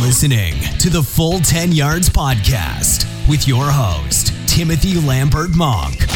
listening to the Full 10 Yards Podcast with your host, Timothy Lambert Monk.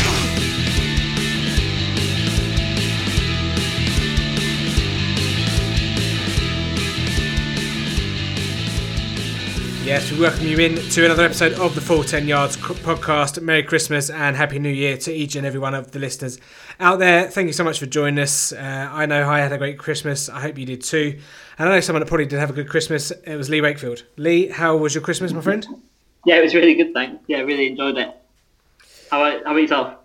Yes, we welcome you in to another episode of the Full 10 Yards podcast. Merry Christmas and Happy New Year to each and every one of the listeners out there. Thank you so much for joining us. Uh, I know I had a great Christmas. I hope you did too. And I know someone that probably did have a good Christmas. It was Lee Wakefield. Lee, how was your Christmas, my friend? Yeah, it was really good, thanks. Yeah, really enjoyed it. How about, how about yourself?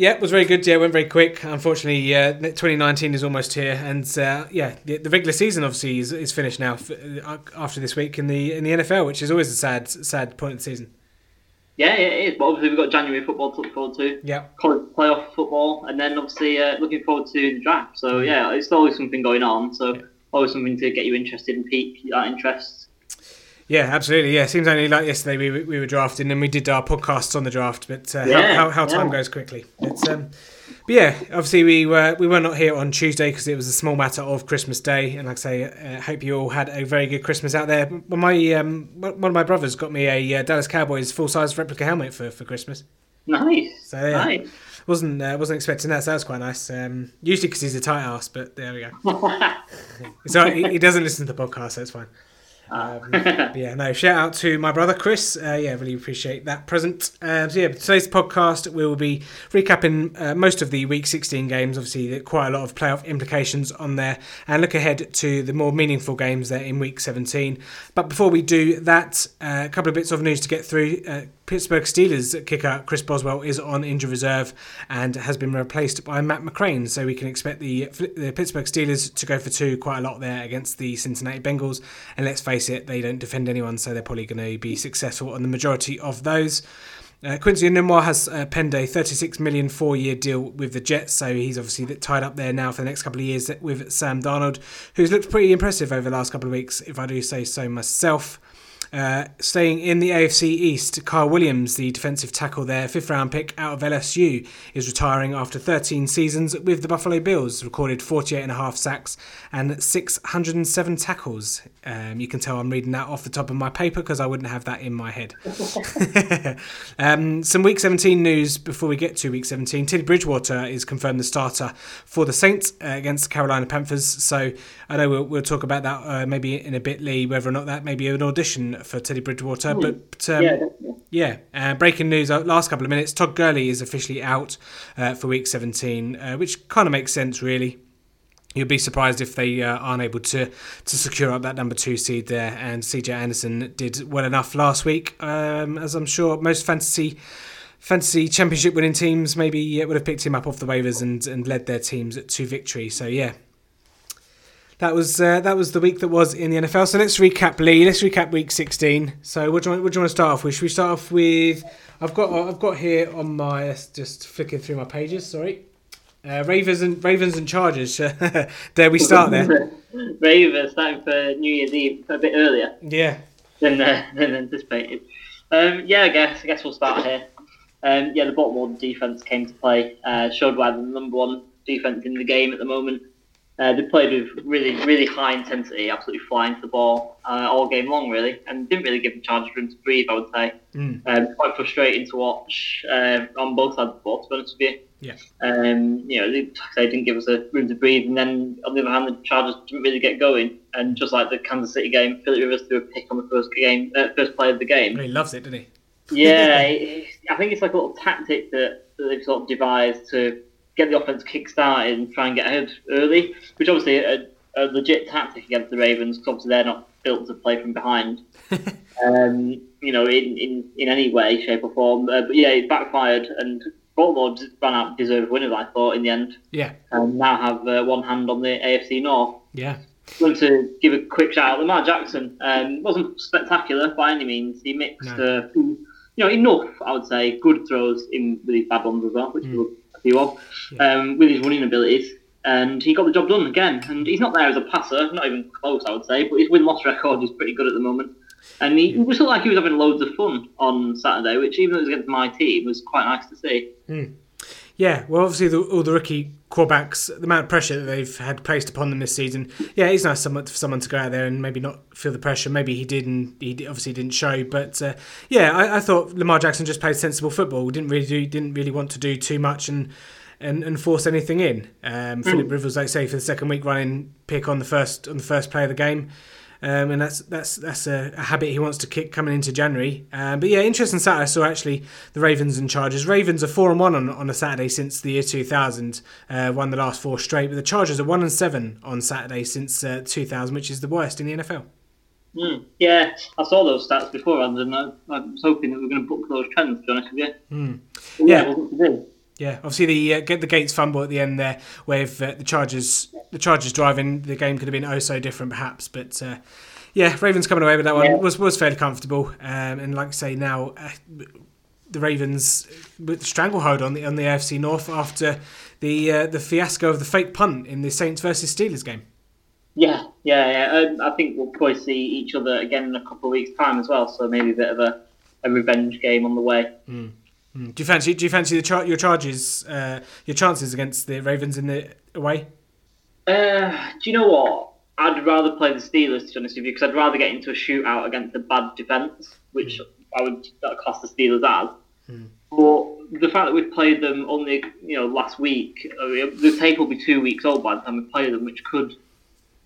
Yeah, it was very good. Yeah, it went very quick. Unfortunately, uh, 2019 is almost here, and uh, yeah, the, the, regular season obviously is, is finished now uh, after this week in the in the NFL, which is always a sad sad point of the season. Yeah, it is. But obviously, we've got January football to look forward to. Yeah. College playoff football, and then obviously uh, looking forward to the draft. So yeah, it's always something going on. So always something to get you interested and pique that interest. Yeah, absolutely. Yeah, seems only like yesterday we, we were drafting and we did our podcasts on the draft, but uh, yeah, how, how, how, time yeah. goes quickly. It's, um, but yeah, obviously we were we were not here on Tuesday because it was a small matter of Christmas Day, and like I say, I uh, hope you all had a very good Christmas out there. My um, one of my brothers got me a uh, Dallas Cowboys full size replica helmet for, for Christmas. Nice. So yeah, nice. wasn't uh, wasn't expecting that. So that was quite nice. Um, usually because he's a tight ass, but there we go. so he, he doesn't listen to the podcast, so it's fine. Um, yeah, no, shout out to my brother Chris. Uh, yeah, really appreciate that present. Uh, so yeah, today's podcast we will be recapping uh, most of the Week 16 games. Obviously, quite a lot of playoff implications on there, and look ahead to the more meaningful games there in Week 17. But before we do that, uh, a couple of bits of news to get through. Uh, Pittsburgh Steelers kicker Chris Boswell is on injury reserve and has been replaced by Matt McCrane. So we can expect the, the Pittsburgh Steelers to go for two quite a lot there against the Cincinnati Bengals. And let's face it, they don't defend anyone, so they're probably going to be successful on the majority of those. Uh, Quincy Enunwa has uh, penned a 36 million four-year deal with the Jets, so he's obviously tied up there now for the next couple of years with Sam Darnold, who's looked pretty impressive over the last couple of weeks, if I do say so myself. Uh, staying in the AFC East, Kyle Williams, the defensive tackle there, fifth round pick out of LSU, is retiring after 13 seasons with the Buffalo Bills, recorded 48 and a half sacks and 607 tackles. Um, you can tell I'm reading that off the top of my paper because I wouldn't have that in my head. um, some Week 17 news before we get to Week 17. Teddy Bridgewater is confirmed the starter for the Saints uh, against the Carolina Panthers. So I know we'll, we'll talk about that uh, maybe in a bit, Lee, whether or not that may be an audition for Teddy Bridgewater. Mm. But um, yeah, yeah. Uh, breaking news: uh, last couple of minutes, Todd Gurley is officially out uh, for Week 17, uh, which kind of makes sense, really. You'd be surprised if they uh, aren't able to to secure up that number two seed there. And CJ Anderson did well enough last week, um, as I'm sure most fantasy fantasy championship winning teams maybe would have picked him up off the waivers and, and led their teams to victory. So yeah, that was uh, that was the week that was in the NFL. So let's recap, Lee. Let's recap week 16. So what do you want, what do you want to start off with? Should we start off with? I've got I've got here on my just flicking through my pages. Sorry, uh, Ravens and Ravens and Chargers. there we start there. Ravens starting for New Year's Eve a bit earlier. Yeah. Than uh, than anticipated. Um, yeah, I guess I guess we'll start here. Um, yeah, the Baltimore defense came to play. Uh, showed why the number one defense in the game at the moment. Uh, they played with really, really high intensity, absolutely flying to the ball uh, all game long, really, and didn't really give the Chargers room to breathe. I would say, mm. um, quite frustrating to watch uh, on both sides of the ball. To be honest with you, yeah. Um, you know, they, they didn't give us a room to breathe, and then on the other hand, the Chargers didn't really get going. And just like the Kansas City game, Philip Rivers threw a pick on the first game, uh, first play of the game. He loves it, didn't he? yeah, I think it's like a little tactic that, that they've sort of devised to get the offense kick-started and try and get ahead early, which obviously a, a legit tactic against the Ravens because obviously they're not built to play from behind. um, you know, in, in, in any way, shape or form. Uh, but yeah, it backfired and Baltimore ran out deserved winners, I thought, in the end. Yeah. And now have uh, one hand on the AFC North. Yeah. I want to give a quick shout out. To Lamar Jackson um, wasn't spectacular by any means. He mixed, no. uh, you know, enough, I would say, good throws in with his bad ones as well, which mm. Was he was, um, with his running abilities. And he got the job done again. And he's not there as a passer, not even close, I would say, but his win loss record is pretty good at the moment. And he yeah. just looked like he was having loads of fun on Saturday, which, even though it was against my team, was quite nice to see. Mm. Yeah, well, obviously, the, all the rookie quarterbacks, the amount of pressure that they've had placed upon them this season, yeah, it's nice someone, for someone to go out there and maybe not feel the pressure. Maybe he did, and he obviously didn't show. But uh, yeah, I, I, thought Lamar Jackson just played sensible football. Didn't really do, didn't really want to do too much and and, and force anything in. Um, mm. Philip Rivers, like say, for the second week running pick on the first on the first play of the game. Um, and that's that's that's a, a, habit he wants to kick coming into January. Um, but yeah, interesting Saturday. I saw actually the Ravens and Chargers. Ravens are four and one on, on a Saturday since the year 2000, uh, won the last four straight. But the Chargers are one and seven on Saturday since uh, 2000, which is the worst in the NFL. Mm, yeah, I saw those stats before, and I, I was hoping that we were going to book those trends. To be honest with you, mm. yeah. yeah yeah, obviously the uh, get the Gates fumble at the end there, with uh, the Chargers the Chargers driving, the game could have been oh so different perhaps, but uh, yeah, Ravens coming away with that one yeah. was was fairly comfortable, um, and like I say now, uh, the Ravens with the stranglehold on the on the AFC North after the uh, the fiasco of the fake punt in the Saints versus Steelers game. Yeah, yeah, yeah. Um, I think we'll probably see each other again in a couple of weeks' time as well, so maybe a bit of a, a revenge game on the way. Mm. Mm. Do you fancy? Do you fancy the char- your charges, uh, your chances against the Ravens in the away? Uh, do you know what? I'd rather play the Steelers to be honest with you because I'd rather get into a shootout against a bad defense, which mm. I would class the Steelers as. Mm. But the fact that we've played them only you know last week, I mean, the tape will be two weeks old by the time we play them, which could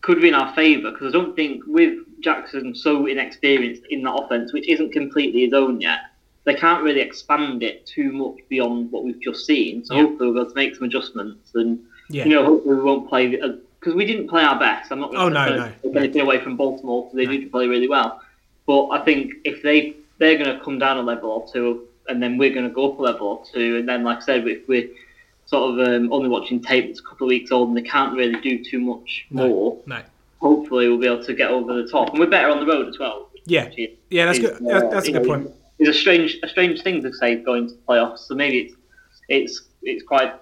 could be in our favour because I don't think with Jackson so inexperienced in that offense, which isn't completely his own yet they can't really expand it too much beyond what we've just seen. So yeah. hopefully we'll be able to make some adjustments and yeah. you know hopefully we won't play because we didn't play our best. I'm not going oh, to no, no, anything away from Baltimore because they no. did play really well. But I think if they they're going to come down a level or two, and then we're going to go up a level or two, and then like I said, if we're sort of um, only watching tape that's a couple of weeks old and they can't really do too much no, more, no. hopefully we'll be able to get over the top, and we're better on the road as well. Yeah, yeah, that's good. That's, that's a good point is a strange a strange thing to say going to playoffs. So maybe it's it's it's quite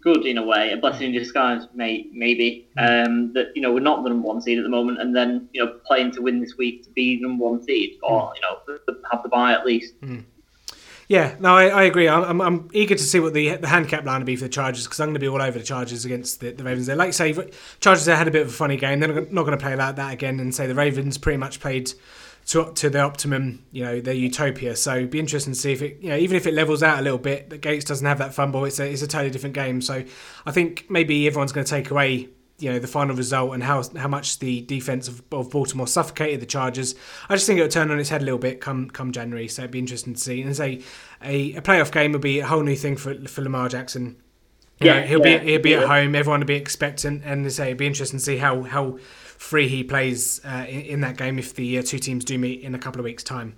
good in a way, a blessing in disguise, may, maybe. Mm. Um, that you know we're not the number one seed at the moment, and then you know playing to win this week to be number one seed, or mm. you know have the bye at least. Mm. Yeah, no, I, I agree. I'm, I'm, eager to see what the the handicap line will be for the Chargers because I'm going to be all over the Chargers against the, the Ravens. They like say Chargers had a bit of a funny game. They're not going to play like that again and say the Ravens pretty much played to to the optimum, you know, their utopia. So it'd be interesting to see if it, you know, even if it levels out a little bit, that Gates doesn't have that fumble. It's a it's a totally different game. So I think maybe everyone's going to take away. You know the final result and how how much the defense of, of Baltimore suffocated the Chargers. I just think it'll turn on its head a little bit come come January. So it'd be interesting to see. And say a, a playoff game would be a whole new thing for for Lamar Jackson. You yeah, know, he'll yeah, be he'll be yeah. at home. Everyone will be expectant, and they say it'd be interesting to see how how free he plays uh, in, in, that game if the uh, two teams do meet in a couple of weeks' time.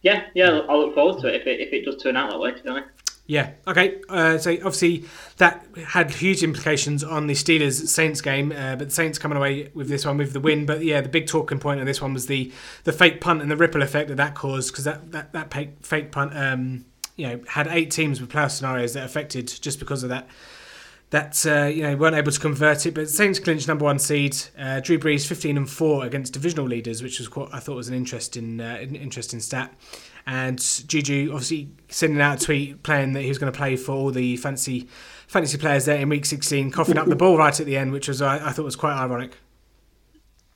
Yeah, yeah, I'll look forward to it if it, if it does turn out that way, to be honest. Yeah. Okay. Uh, so obviously that had huge implications on the Steelers Saints game, uh, but the Saints coming away with this one with the win. But yeah, the big talking point of this one was the the fake punt and the ripple effect that that caused because that that that fake punt, um, you know, had eight teams with playoff scenarios that affected just because of that that uh, you know weren't able to convert it. But Saints clinched number one seed. Uh, Drew Brees fifteen and four against divisional leaders, which was quite, I thought was an interesting uh, an interesting stat. And Juju obviously sending out a tweet playing that he was going to play for all the fancy fantasy players there in week sixteen, coughing up the ball right at the end, which was I, I thought was quite ironic.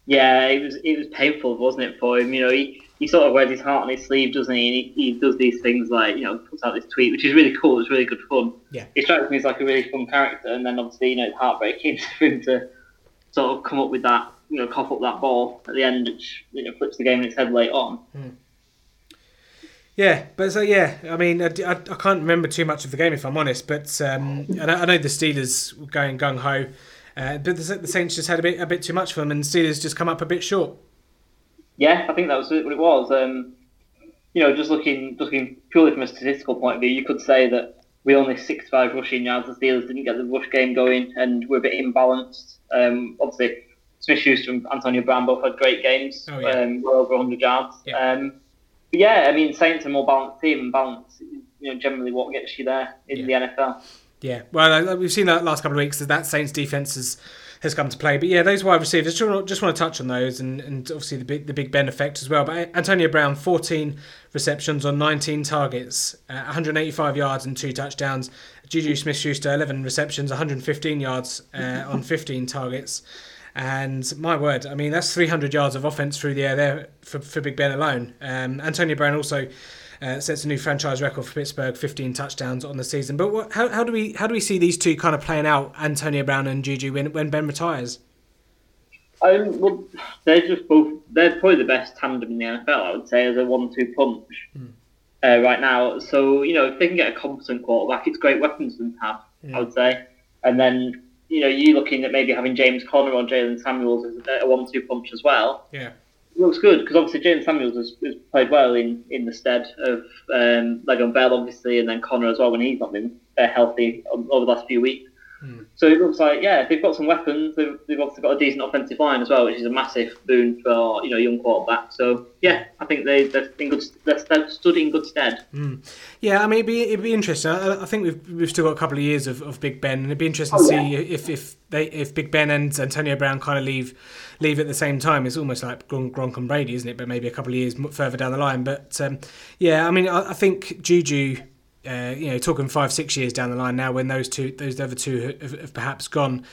Yeah, it was it was painful, wasn't it, for him? You know, he he sort of wears his heart on his sleeve, doesn't he? And he, he does these things like, you know, puts out this tweet, which is really cool. It's really good fun. Yeah. He strikes me as like a really fun character, and then obviously, you know, it's heartbreaking for him to sort of come up with that, you know, cough up that ball at the end, which you know flips the game in its head late on. Hmm. Yeah, but so yeah, I mean, I, I, I, can't remember too much of the game if I'm honest, but um, I, know, I know the Steelers were going gung ho, uh, but the, the Saints just had a bit a bit too much for them, and the Steelers just come up a bit short. Yeah, I think that was what it was. Um, you know, just looking, just looking purely from a statistical point of view, you could say that we only 65 rushing yards. The Steelers didn't get the rush game going, and we're a bit imbalanced. Um, obviously, Smith Schuster and Antonio Brown both had great games, oh, yeah. um, well over 100 yards. Yeah. Um, but yeah, I mean, Saints are more balanced team, and balance, you know, generally what gets you there in yeah. the NFL. Yeah, well, we've seen that last couple of weeks that that Saints defense has has come to play. But yeah, those wide receivers, just, want to touch on those, and, and obviously the big the Big Ben effect as well. But Antonio Brown, 14 receptions on 19 targets, uh, 185 yards and two touchdowns. Juju Smith-Schuster, 11 receptions, 115 yards uh, on 15 targets. And my word, I mean, that's 300 yards of offense through the air there for, for Big Ben alone. Um, Antonio Brown also uh, sets a new franchise record for Pittsburgh, 15 touchdowns on the season. But what, how, how do we how do we see these two kind of playing out, Antonio Brown and Juju, when, when Ben retires? Um, well, they're just both. They're probably the best tandem in the NFL, I would say, as a one-two punch mm. uh, right now. So you know, if they can get a competent quarterback, it's great weapons them to have. I would say, and then you know, you looking at maybe having James Conner or Jaylen Samuels as a one-two punch as well. Yeah, looks good because obviously Jaylen Samuels has, has, played well in, in the stead of um, Bell, obviously, and then Conner as well when he's not been uh, healthy over the last few weeks. Mm. So it looks like yeah, they've got some weapons. They've, they've obviously got a decent offensive line as well, which is a massive boon for you know young quarterback. So yeah, I think they they're in good they're stood in good stead. Mm. Yeah, I mean it'd be it'd be interesting. I, I, think we've we've still got a couple of years of, of Big Ben, and it'd be interesting oh, to see yeah. if if they if Big Ben and Antonio Brown kind of leave leave at the same time. It's almost like Gronk and Brady, isn't it? But maybe a couple of years further down the line. But um, yeah, I mean I, I think Juju uh, you know, talking five, six years down the line now, when those two, those other two have, have perhaps gone,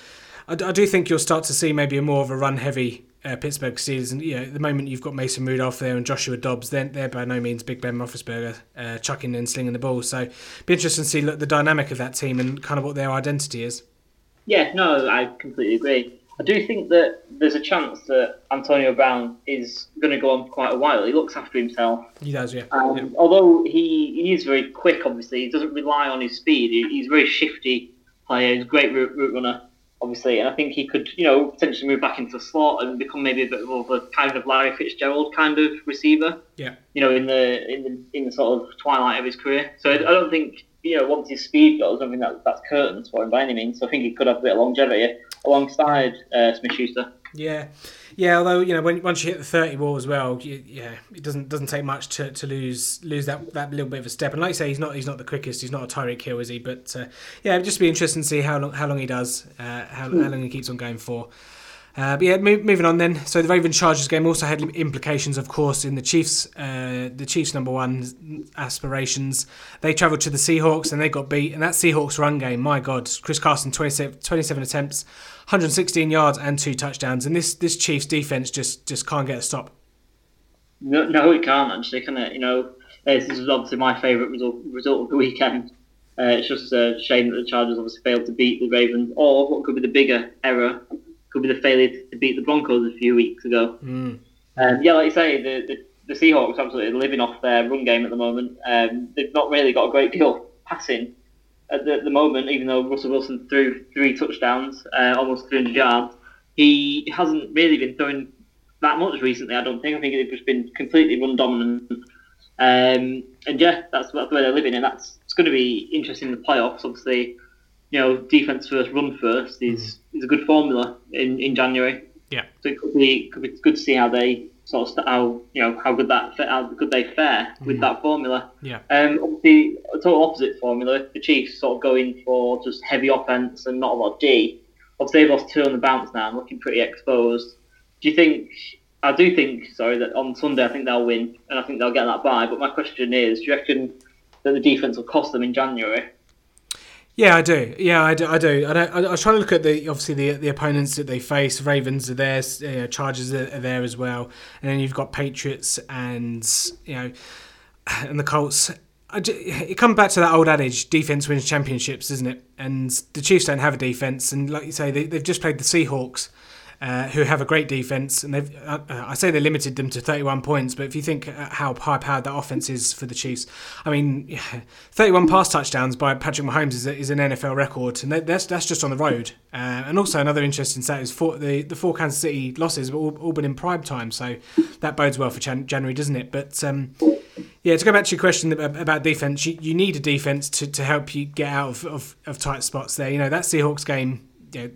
I, I, do think you'll start to see maybe a more of a run-heavy uh, Pittsburgh Steelers. And you know, at the moment you've got Mason Rudolph there and Joshua Dobbs. They're, they're by no means Big Ben Roethlisberger uh, chucking and slinging the ball. So, be interesting to see look, the dynamic of that team and kind of what their identity is. Yeah, no, I completely agree. I do think that there's a chance that Antonio Brown is going to go on for quite a while. He looks after himself. He does, yeah. Um, yeah. Although he, he is very quick, obviously, he doesn't rely on his speed. He, he's a very shifty player. He's a great route, route runner, obviously, and I think he could, you know, potentially move back into the slot and become maybe a bit of a kind of Larry Fitzgerald kind of receiver. Yeah. You know, in the in the in the sort of twilight of his career. So I, I don't think you know once his speed goes, I think that that's curtains for him by any means. So I think he could have a bit of longevity alongside uh, Smith Schuster. Yeah, yeah. Although you know, when once you hit the thirty wall as well, you, yeah, it doesn't doesn't take much to, to lose lose that, that little bit of a step. And like I say, he's not he's not the quickest. He's not a Tyreek Hill, is he? But uh, yeah, it'd just be interesting to see how long how long he does, uh, how, how long he keeps on going for. Uh, but yeah, moving on then. So the Ravens Chargers game also had implications, of course, in the Chiefs. Uh, the Chiefs' number one aspirations. They travelled to the Seahawks and they got beat. And that Seahawks run game, my God, Chris Carson 27, 27 attempts, 116 yards and two touchdowns. And this this Chiefs defense just just can't get a stop. No, no, it can't actually, can it? You know, this is obviously my favourite result result of the weekend. Uh, it's just a shame that the Chargers obviously failed to beat the Ravens, or what could be the bigger error could be the failure to beat the Broncos a few weeks ago. Mm. Um, yeah, like you say, the, the, the Seahawks absolutely living off their run game at the moment. Um, they've not really got a great deal of passing at the, the moment, even though Russell Wilson threw three touchdowns, uh, almost 300 yards. He hasn't really been throwing that much recently, I don't think. I think they've just been completely run dominant. Um, and yeah, that's, that's where they're living, and that's it's going to be interesting in the playoffs. Obviously, you know, defense first, run first is mm. is a good formula in, in January. Yeah. So it could be could be good to see how they sort of how you know how good that how good they fare with mm. that formula. Yeah. Um, obviously, a total opposite formula. The Chiefs sort of going for just heavy offense and not a lot of D. Obviously, they've lost two on the bounce now, looking pretty exposed. Do you think? I do think, sorry, that on Sunday I think they'll win and I think they'll get that bye. But my question is, do you reckon that the defense will cost them in January? Yeah, I do. Yeah, I do. I do. I, I, I was trying to look at the obviously the the opponents that they face. Ravens are there, you know, Chargers are, there as well, and then you've got Patriots and you know, and the Colts. It comes back to that old adage: defense wins championships, isn't it? And the Chiefs don't have a defense, and like you say, they, they've just played the Seahawks uh, who have a great defense, and they've. Uh, uh I say they limited them to 31 points, but if you think uh, how high powered that offense is for the Chiefs, I mean, 31 pass touchdowns by Patrick Mahomes is, is an NFL record, and that's that's just on the road. Uh, and also another interesting stat is four, the the four Kansas City losses have all, all been in prime time, so that bodes well for Jan- January, doesn't it? But um, yeah, to go back to your question about defense, you, you need a defense to, to help you get out of, of, of tight spots there. You know that Seahawks game, you know,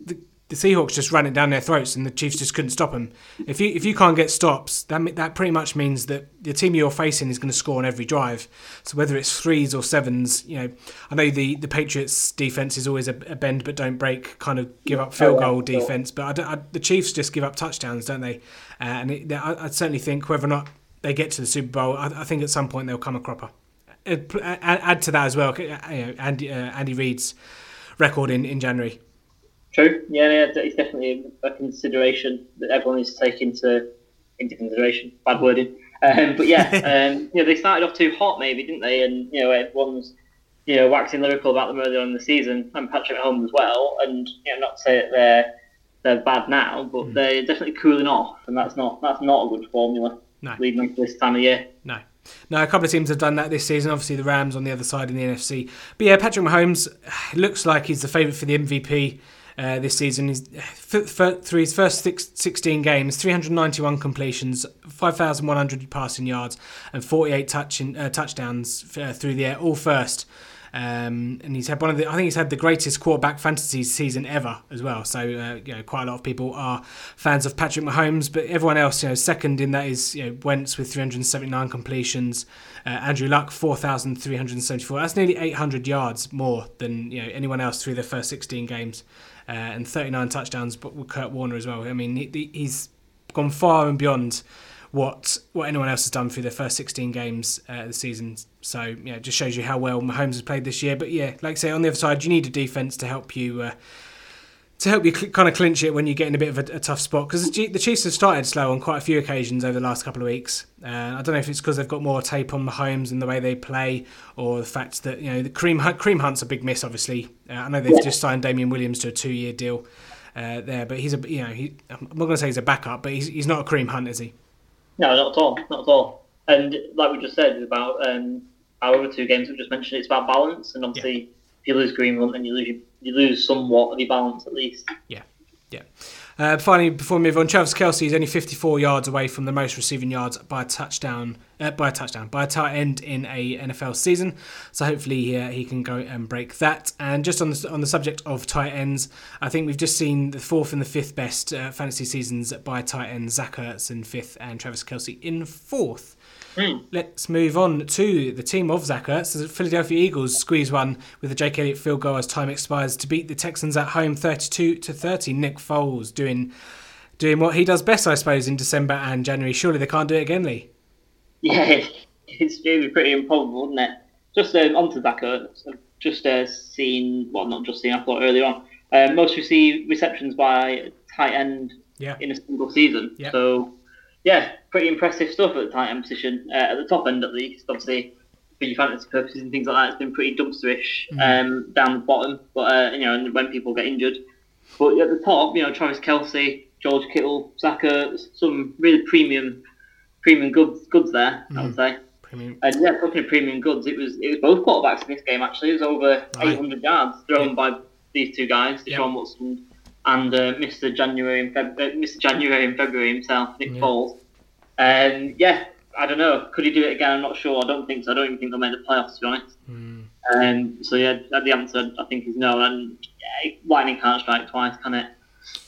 the, the Seahawks just ran it down their throats, and the Chiefs just couldn't stop them. If you if you can't get stops, that that pretty much means that the team you're facing is going to score on every drive. So whether it's threes or sevens, you know, I know the, the Patriots defense is always a, a bend but don't break kind of give up field oh, goal defense, but I I, the Chiefs just give up touchdowns, don't they? Uh, and it, I, I certainly think whether or not they get to the Super Bowl, I, I think at some point they'll come a cropper. Uh, add to that as well, uh, you know, Andy uh, Andy Reid's record in, in January. True. Yeah, yeah, it's definitely a consideration that everyone needs to take into into consideration. Bad wording. Um, but yeah, um, you know, they started off too hot, maybe, didn't they? And you know, everyone's you know waxing lyrical about them earlier on in the season, and Patrick Mahomes as well. And you know, not to say that they're they're bad now, but mm. they're definitely cooling off, and that's not that's not a good formula no. leading into this time of year. No. No, a couple of teams have done that this season. Obviously, the Rams on the other side in the NFC. But yeah, Patrick Mahomes looks like he's the favourite for the MVP uh, this season. He's for, for, through his first six, 16 games, 391 completions, 5,100 passing yards, and 48 touch uh, touchdowns uh, through the air, all first. Um, and he's had one of the, I think he's had the greatest quarterback fantasy season ever as well. So uh, you know, quite a lot of people are fans of Patrick Mahomes, but everyone else, you know, second in that is you know Wentz with 379 completions, uh, Andrew Luck 4,374. That's nearly 800 yards more than you know anyone else through their first 16 games uh, and 39 touchdowns, but with Kurt Warner as well. I mean, he, he's gone far and beyond what what anyone else has done through their first 16 games uh, the season. So yeah, it just shows you how well Mahomes has played this year. But yeah, like I say, on the other side, you need a defense to help you. Uh, to help you cl- kind of clinch it when you're getting a bit of a, a tough spot because the, Chiefs have started slow on quite a few occasions over the last couple of weeks. Uh, I don't know if it's because they've got more tape on Mahomes and the way they play, or the fact that you know the Kareem Hunt, Kareem Hunt's a big miss. Obviously, uh, I know they've yeah. just signed Damien Williams to a two-year deal uh, there, but he's a you know he, I'm not going to say he's a backup, but he's, he's not a Kareem Hunt, is he? No, not at all, not at all. And like we just said about um, our other two games we just mentioned, it's about balance, and obviously yeah. If you lose Hunt, then you lose you lose somewhat of your balance at least. Yeah. Yeah. Uh, finally, before we move on, Travis Kelce is only 54 yards away from the most receiving yards by a touchdown, uh, by a touchdown, by a tight end in a NFL season. So hopefully uh, he can go and break that. And just on the on the subject of tight ends, I think we've just seen the fourth and the fifth best uh, fantasy seasons by tight ends: Zach Ertz in fifth and Travis Kelce in fourth. Mm. Let's move on to the team of Zach Ertz. The Philadelphia Eagles squeeze one with a Jake Elliott field goal as time expires to beat the Texans at home 32 to 30. Nick Foles doing doing what he does best, I suppose, in December and January. Surely they can't do it again, Lee. Yeah, it's really pretty improbable, isn't it? Just um, onto Zach Ertz. I've just uh, seen, well, not just seen, I thought earlier on, uh, most received receptions by tight end yeah. in a single season. Yeah. So yeah, pretty impressive stuff at the tight end position. Uh, at the top end, at least, obviously, for your fantasy purposes and things like that, it's been pretty dumpsterish mm-hmm. um, down the bottom. But uh, you know, and when people get injured, but at the top, you know, Travis Kelce, George Kittle, Zaka, some really premium, premium goods, goods there. Mm-hmm. I would mm-hmm. say. Premium. And yeah, talking of premium goods, it was it was both quarterbacks in this game. Actually, it was over right. 800 yards thrown yeah. by these two guys, Deshaun yep. Watson and uh, Mr. January and Feb- uh, Mr. January and February himself, Nick yeah. Foles. And yeah, I don't know. Could he do it again? I'm not sure. I don't think so. I don't even think they'll make the playoffs, to be honest. Mm. Um, so yeah, the answer I think is no. And yeah, lightning can't strike twice, can it?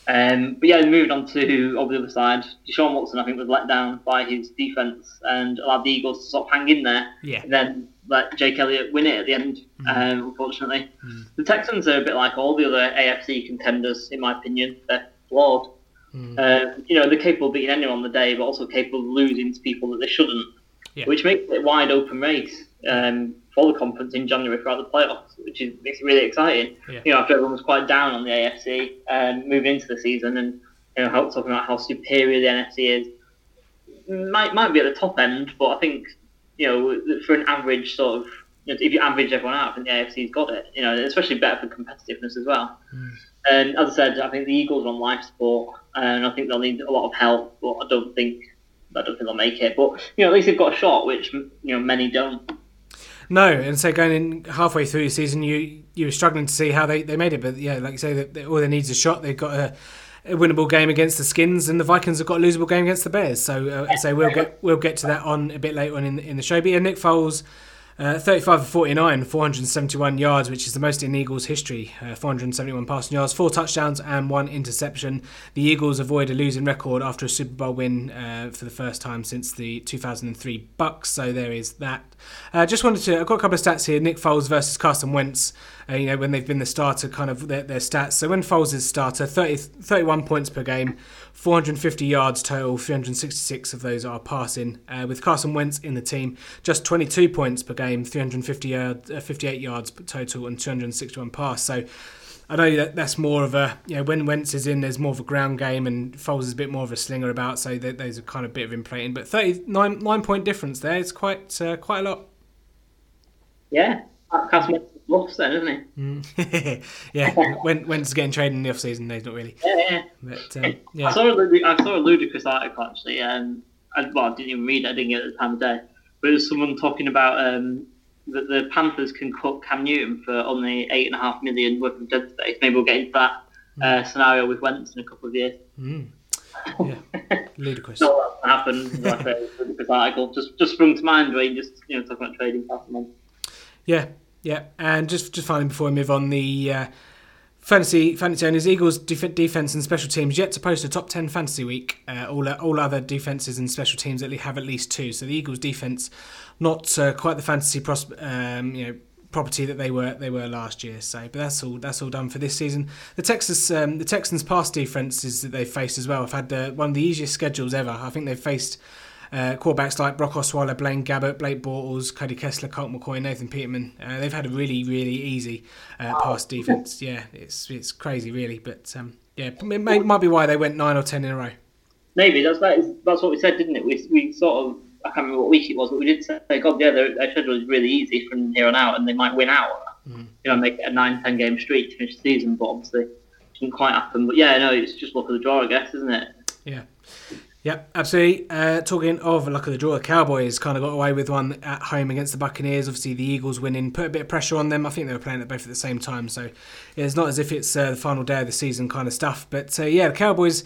Um, but yeah, moving on to over the other side, Deshaun Watson I think was let down by his defense and allowed the Eagles to sort of hang in there. Yeah. And then let Jake Elliott win it at the end. Mm. Um, unfortunately, mm. the Texans are a bit like all the other AFC contenders, in my opinion. They're flawed. Mm. Uh, you know, they're capable of beating anyone on the day, but also capable of losing to people that they shouldn't, yeah. which makes it a wide open race um, for the conference in January throughout the playoffs, which is makes it really exciting. Yeah. You know, after everyone was quite down on the AFC um, moving into the season, and you know, talking about how superior the NFC is, might might be at the top end, but I think you know, for an average sort of, you know, if you average everyone out, I think the AFC's got it. You know, especially better for competitiveness as well. Mm. And as I said, I think the Eagles are on life support, and I think they'll need a lot of help. But I don't think I don't think they'll make it. But you know, at least they've got a shot, which you know many don't. No, and so going in halfway through the season, you you were struggling to see how they, they made it. But yeah, like you say, that all they need is a shot. They've got a, a, winnable game against the Skins, and the Vikings have got a losable game against the Bears. So uh, so we'll get we'll get to that on a bit later on in in the show. But yeah, Nick Foles. Uh, 35 of 49, 471 yards, which is the most in Eagles history. Uh, 471 passing yards, four touchdowns, and one interception. The Eagles avoid a losing record after a Super Bowl win uh, for the first time since the 2003 Bucks. So there is that. Uh, just wanted to. I've got a couple of stats here. Nick Foles versus Carson Wentz. Uh, you know when they've been the starter, kind of their, their stats. So when Foles is starter, 30, 31 points per game, 450 yards total, 366 of those are passing. Uh, with Carson Wentz in the team, just 22 points per game, 350 yard, uh, 58 yards total, and 261 pass. So. I know that that's more of a you know when Wentz is in, there's more of a ground game, and Foles is a bit more of a slinger about. So there's a kind of a bit of inflating, but 39 nine point difference there. It's quite uh, quite a lot. Yeah, Carson Wentz lost then, isn't he? Mm. yeah, when Wentz getting traded in the off season, he's not really. Yeah, yeah. But um, yeah, I saw a, I saw a ludicrous article actually, and I, well, I didn't even read it. I didn't get it at the time of day. But it was someone talking about um, that the Panthers can cut Cam Newton for only eight and a half million worth of dead space. Maybe we'll get into that uh, scenario with Wentz in a couple of years. mm. yeah, ludicrous. Not what's happened. Like a ludicrous article just just sprung to mind where you just you know talking about trading Yeah, yeah, and just just finally before we move on, the uh, fantasy fantasy owners Eagles def- defense and special teams yet to post a top ten fantasy week. Uh, all all other defenses and special teams at least have at least two. So the Eagles defense, not uh, quite the fantasy pros- um, you know property that they were they were last year. So, but that's all that's all done for this season. The Texas um, the Texans pass defenses that they've faced as well have had one of the easiest schedules ever. I think they've faced. Uh, quarterbacks like Brock Osweiler, Blaine Gabbert, Blake Bortles, Cody Kessler, Colt McCoy, Nathan Peterman. Uh, they've had a really, really easy uh, pass defense. Yeah, it's it's crazy, really. But um, yeah, it may, might be why they went nine or ten in a row. Maybe that's that is, that's what we said, didn't it? We, we sort of I can't remember what week it was, but we did say, God, yeah, their, their schedule is really easy from here on out, and they might win out. Mm. You know, make it a nine, ten game streak to finish the season, but obviously it didn't quite happen. But yeah, no, it's just luck of the draw, I guess, isn't it? Yeah. Yep, absolutely. Uh, talking of luck of the draw, the Cowboys kind of got away with one at home against the Buccaneers. Obviously, the Eagles winning put a bit of pressure on them. I think they were playing at both at the same time, so it's not as if it's uh, the final day of the season kind of stuff. But uh, yeah, the Cowboys.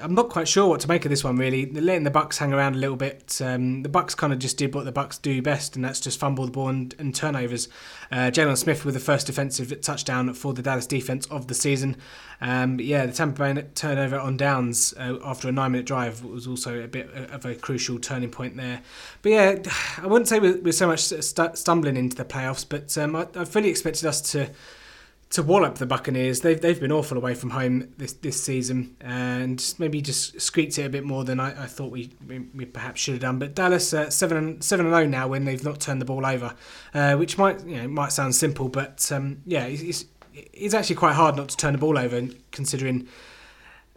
I'm not quite sure what to make of this one. Really, they're letting the Bucks hang around a little bit. Um, the Bucks kind of just did what the Bucks do best, and that's just fumble the ball and, and turnovers. Uh, Jaylon Smith with the first defensive touchdown for the Dallas defense of the season. Um, yeah, the Tampa Bay turnover on downs uh, after a nine-minute drive was also a bit of a crucial turning point there. But yeah, I wouldn't say we're, we're so much st- stumbling into the playoffs, but um, I, I fully expected us to to wallop the Buccaneers. They've they've been awful away from home this this season, and maybe just squeaked it a bit more than I, I thought we, we, we perhaps should have done. But Dallas uh, seven seven and zero oh now when they've not turned the ball over, uh, which might you know might sound simple, but um, yeah, it's, it's actually quite hard not to turn the ball over considering.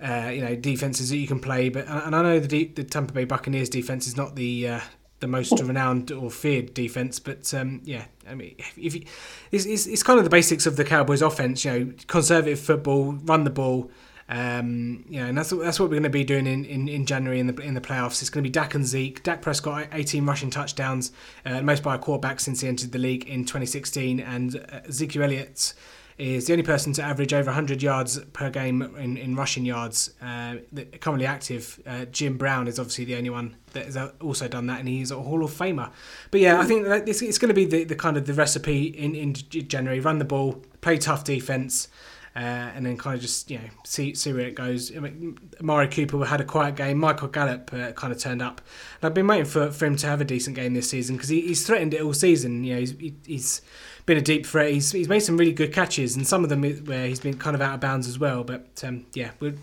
Uh, you know defenses that you can play, but and I know the the Tampa Bay Buccaneers defense is not the uh, the most renowned or feared defense. But um, yeah, I mean, if you, it's, it's, it's kind of the basics of the Cowboys' offense. You know, conservative football, run the ball. Um, you know, and that's that's what we're going to be doing in, in, in January in the in the playoffs. It's going to be Dak and Zeke. Dak Prescott, 18 rushing touchdowns, uh, most by a quarterback since he entered the league in 2016, and uh, Ezekiel Elliott is the only person to average over 100 yards per game in, in rushing yards. Uh, currently active, uh, Jim Brown is obviously the only one that has also done that, and he's a Hall of Famer. But yeah, I think that it's, it's going to be the, the kind of the recipe in, in January: run the ball, play tough defense. Uh, and then kind of just you know see see where it goes. I mean, Cooper had a quiet game. Michael Gallup uh, kind of turned up, and I've been waiting for, for him to have a decent game this season because he, he's threatened it all season. You know, he's he, he's been a deep threat. He's, he's made some really good catches, and some of them where he's been kind of out of bounds as well. But um, yeah, we're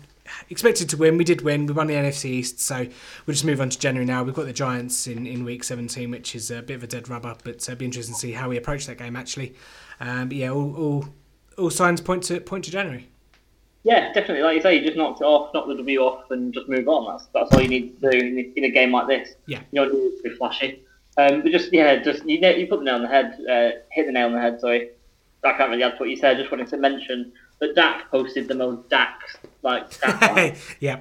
expected to win. We did win. We won the NFC East, so we'll just move on to January now. We've got the Giants in, in week 17, which is a bit of a dead rubber, but it'll uh, be interesting to see how we approach that game actually. Um, but yeah, all, all all signs point to point to January. Yeah, definitely. Like you say, you just knocked it off, knock the W off, and just move on. That's that's all you need to do in, in a game like this. Yeah, you don't need to be flashy. Um, but just yeah, just you know, you put the nail on the head, uh, hit the nail on the head. Sorry, I can't really add to what you said. I Just wanted to mention that Dak posted the most Dak like yeah.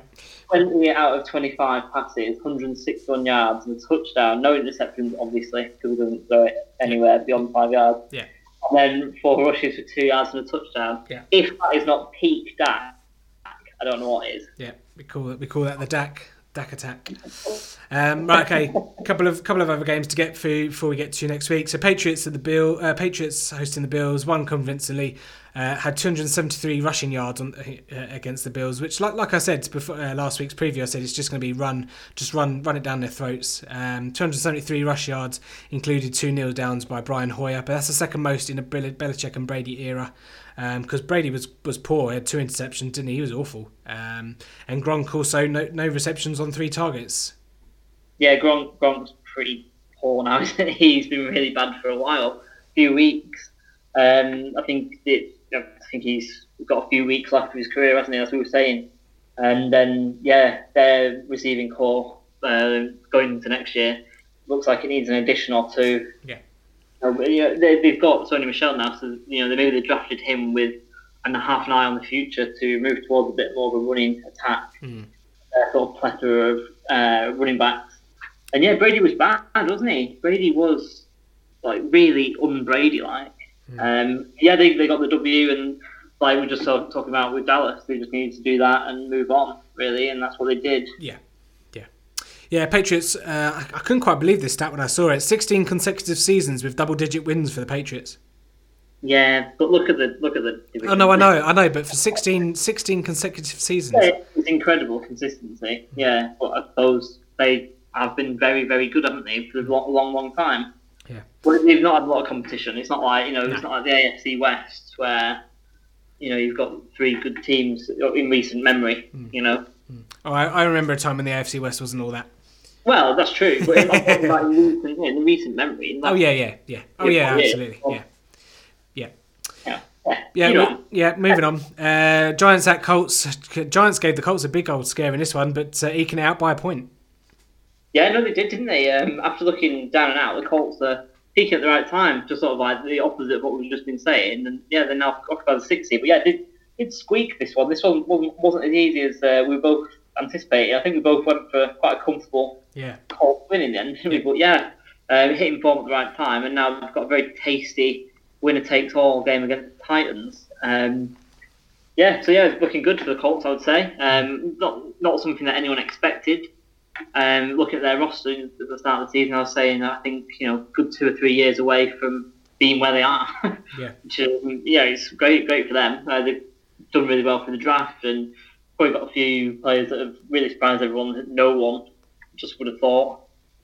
20 out of 25 passes, 161 yards, and a touchdown. No interceptions, obviously, because he doesn't throw it anywhere beyond five yards. Yeah. And then four rushes for two yards and a touchdown. Yeah. If that is not peak Dak, I don't know what is. Yeah, we call it we call that the Dak Dak attack. Um, right, okay. Couple of couple of other games to get through before we get to next week. So Patriots at the Bill. Uh, Patriots hosting the Bills. Won convincingly. Uh, had 273 rushing yards on, uh, against the Bills, which, like like I said before uh, last week's preview, I said it's just going to be run, just run run it down their throats. Um, 273 rush yards included two nil downs by Brian Hoyer, but that's the second most in a Belichick and Brady era because um, Brady was was poor. He had two interceptions, didn't he? He was awful. Um, and Gronk also no, no receptions on three targets. Yeah, Gronk Gronk's pretty poor now. He's been really bad for a while, a few weeks. Um, I think it, I think he's got a few weeks left of his career, hasn't he? As we were saying. And then yeah, their receiving corps uh, going into next year looks like it needs an addition or two. Yeah. Uh, yeah, they, have got Sony Michel now, so you know they maybe they drafted him with and half an eye on the future to move towards a bit more of a running attack, mm. uh, sort of plethora of uh, running backs. And yeah, Brady was bad, wasn't he? Brady was like really un-Brady like. Mm. Um, yeah, they, they got the W, and like we just sort of talking about with Dallas, they just needed to do that and move on, really, and that's what they did. Yeah. Yeah, Patriots. Uh, I couldn't quite believe this stat when I saw it. Sixteen consecutive seasons with double-digit wins for the Patriots. Yeah, but look at the look at the. Oh no, I know, I know, but for 16, 16 consecutive seasons, yeah, it's incredible consistency. Yeah, but I suppose they have been very, very good, haven't they, for a long, long, long time. Yeah. But they've not had a lot of competition. It's not like you know, it's not like the AFC West where you know you've got three good teams in recent memory. Mm. You know. Mm. Oh, I, I remember a time when the AFC West wasn't all that. Well, that's true, but in, like, in, recent, in recent memory. oh yeah, yeah, yeah. Oh yeah, absolutely, yeah. Yeah. Yeah, yeah, yeah, yeah moving on. Uh, Giants at Colts. Giants gave the Colts a big old scare in this one, but uh, eking it out by a point. Yeah, no, they did, didn't they? Um, after looking down and out, the Colts are peaking at the right time, just sort of like the opposite of what we've just been saying. And yeah, they're now occupied the 60. But yeah, did did squeak this one. This one wasn't as easy as uh, we both anticipated. I think we both went for quite a comfortable yeah. win in the end, didn't we? But yeah, hitting form at the right time, and now we've got a very tasty winner takes all game against the Titans. Um, yeah, so yeah, it's looking good for the Colts, I would say. Um, not not something that anyone expected. Um, looking at their roster at the start of the season, I was saying I think you know good two or three years away from being where they are. Yeah, Which, um, yeah, it's great, great for them. Uh, they've done really well for the draft and probably got a few players that have really surprised everyone that no one just would have thought.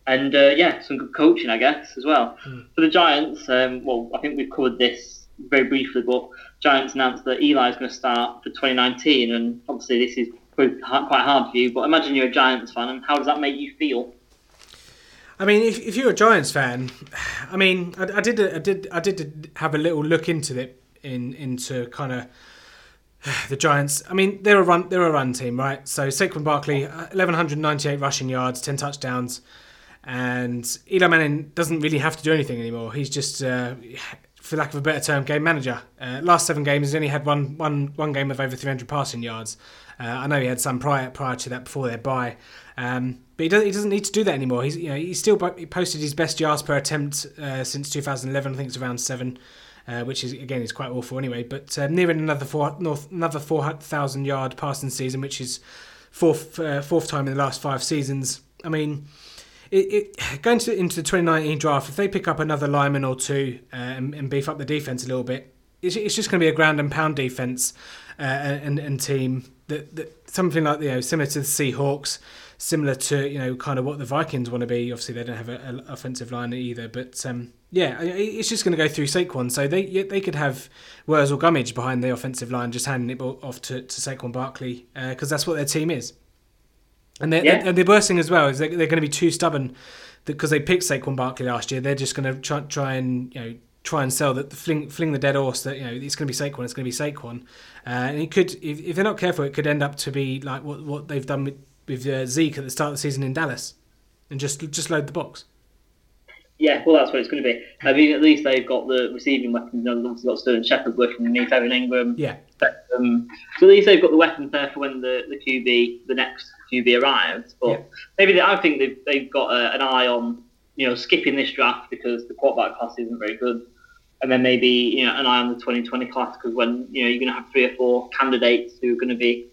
And uh, yeah, some good coaching, I guess, as well. Mm. For the Giants, um, well, I think we've covered this very briefly, but Giants announced that Eli is going to start for 2019, and obviously this is quite hard for you. But imagine you're a Giants fan, and how does that make you feel? I mean, if, if you're a Giants fan, I mean, I, I did I did I did have a little look into it in into kind of the Giants. I mean, they're a run. They're a run team, right? So Saquon Barkley, uh, eleven hundred ninety-eight rushing yards, ten touchdowns, and Eli Manning doesn't really have to do anything anymore. He's just, uh, for lack of a better term, game manager. Uh, last seven games, he's only had one, one, one game of over three hundred passing yards. Uh, I know he had some prior prior to that before their bye, um, but he doesn't. He doesn't need to do that anymore. He's you know he still posted his best yards per attempt uh, since 2011. I think it's around seven uh, which is again is quite awful anyway. But uh, nearing another four north, another four thousand yard passing season, which is fourth uh, fourth time in the last five seasons. I mean. It, it, going to, into the 2019 draft, if they pick up another lineman or two uh, and, and, beef up the defense a little bit, it's, it's just going to be a ground and pound defense uh, and, and team that, that something like you know similar to the Seahawks, similar to you know kind of what the Vikings want to be. Obviously, they don't have an offensive line either, but um, yeah, it's just going to go through Saquon. So they they could have Wurzel Gummidge behind the offensive line, just handing it off to, to Saquon Barkley because uh, that's what their team is. And they're, yeah. they're, and the worst thing as well is they're, they're going to be too stubborn because they picked Saquon Barkley last year. They're just going to try, try and you know try and sell that fling fling the dead horse that you know it's going to be Saquon. It's going to be Saquon, uh, and it could if, if, they're not careful, it could end up to be like what what they've done with with uh, Zeke at the start of the season in Dallas, and just just load the box. Yeah, well, that's what it's going to be. I mean, at least they've got the receiving weapons. You know, they've obviously got Sterling Shepard working underneath Evan Engram. Yeah. Um, so at least they've got the weapons there for when the, the QB, the next QB arrives. But yeah. maybe they, I think they've, they've got a, an eye on, you know, skipping this draft because the quarterback class isn't very good. And then maybe, you know, an eye on the 2020 class because when, you know, you're going to have three or four candidates who are going to be,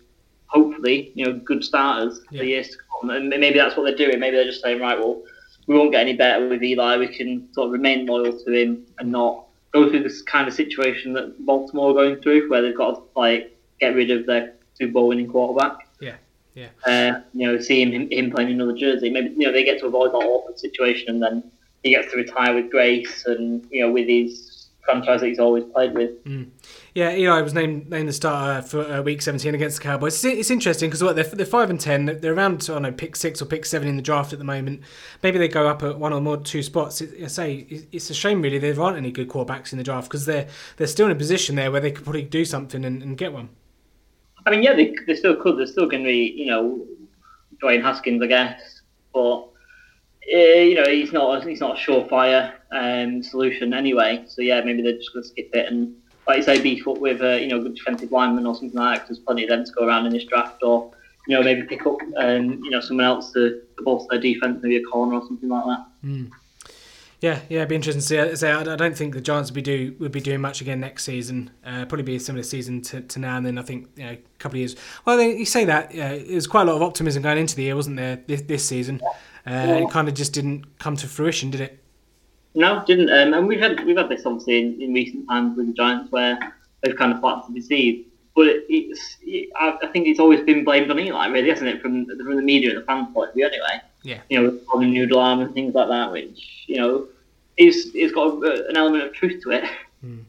hopefully, you know, good starters yeah. for years to come And maybe that's what they're doing. Maybe they're just saying, right, well, we won't get any better with Eli. We can sort of remain loyal to him and not go through this kind of situation that Baltimore are going through, where they've got to like get rid of their two Bowl winning quarterback. Yeah, yeah. Uh, you know, seeing him, him playing another jersey, maybe you know they get to avoid that awkward situation, and then he gets to retire with grace and you know with his franchise that he's always played with. Mm. Yeah, Eli was named named the starter for uh, Week 17 against the Cowboys. It's, it's interesting because what they're, they're five and ten. They're around I don't know pick six or pick seven in the draft at the moment. Maybe they go up at one or more two spots. It, I say it's a shame really there aren't any good quarterbacks in the draft because they're they're still in a position there where they could probably do something and, and get one. I mean, yeah, they, they still could. They're still going to be, you know, Dwayne Haskins, I guess, but uh, you know, he's not he's not a surefire um, solution anyway. So yeah, maybe they're just going to skip it and like you say, beef up with a you know good defensive lineman or something like that. There's plenty of them to go around in this draft, or you know maybe pick up um, you know someone else to, to bolster their defense, maybe a corner or something like that. Mm. Yeah, yeah, it'd be interesting to see. Say, I don't think the Giants would be do would be doing much again next season. Uh, probably be a similar season to, to now, and then I think you know a couple of years. Well, you say that yeah, it was quite a lot of optimism going into the year, wasn't there? This, this season, uh, yeah. it kind of just didn't come to fruition, did it? No, didn't. Um, and we've had we've had this obviously in, in recent times with the Giants where they've kind of flat to deceive. But it's it, I think it's always been blamed on Eli, really, hasn't it? From from the media and the fan point of view, anyway. Yeah. You know, the noodle arm and things like that, which you know, is is got a, an element of truth to it. Mm.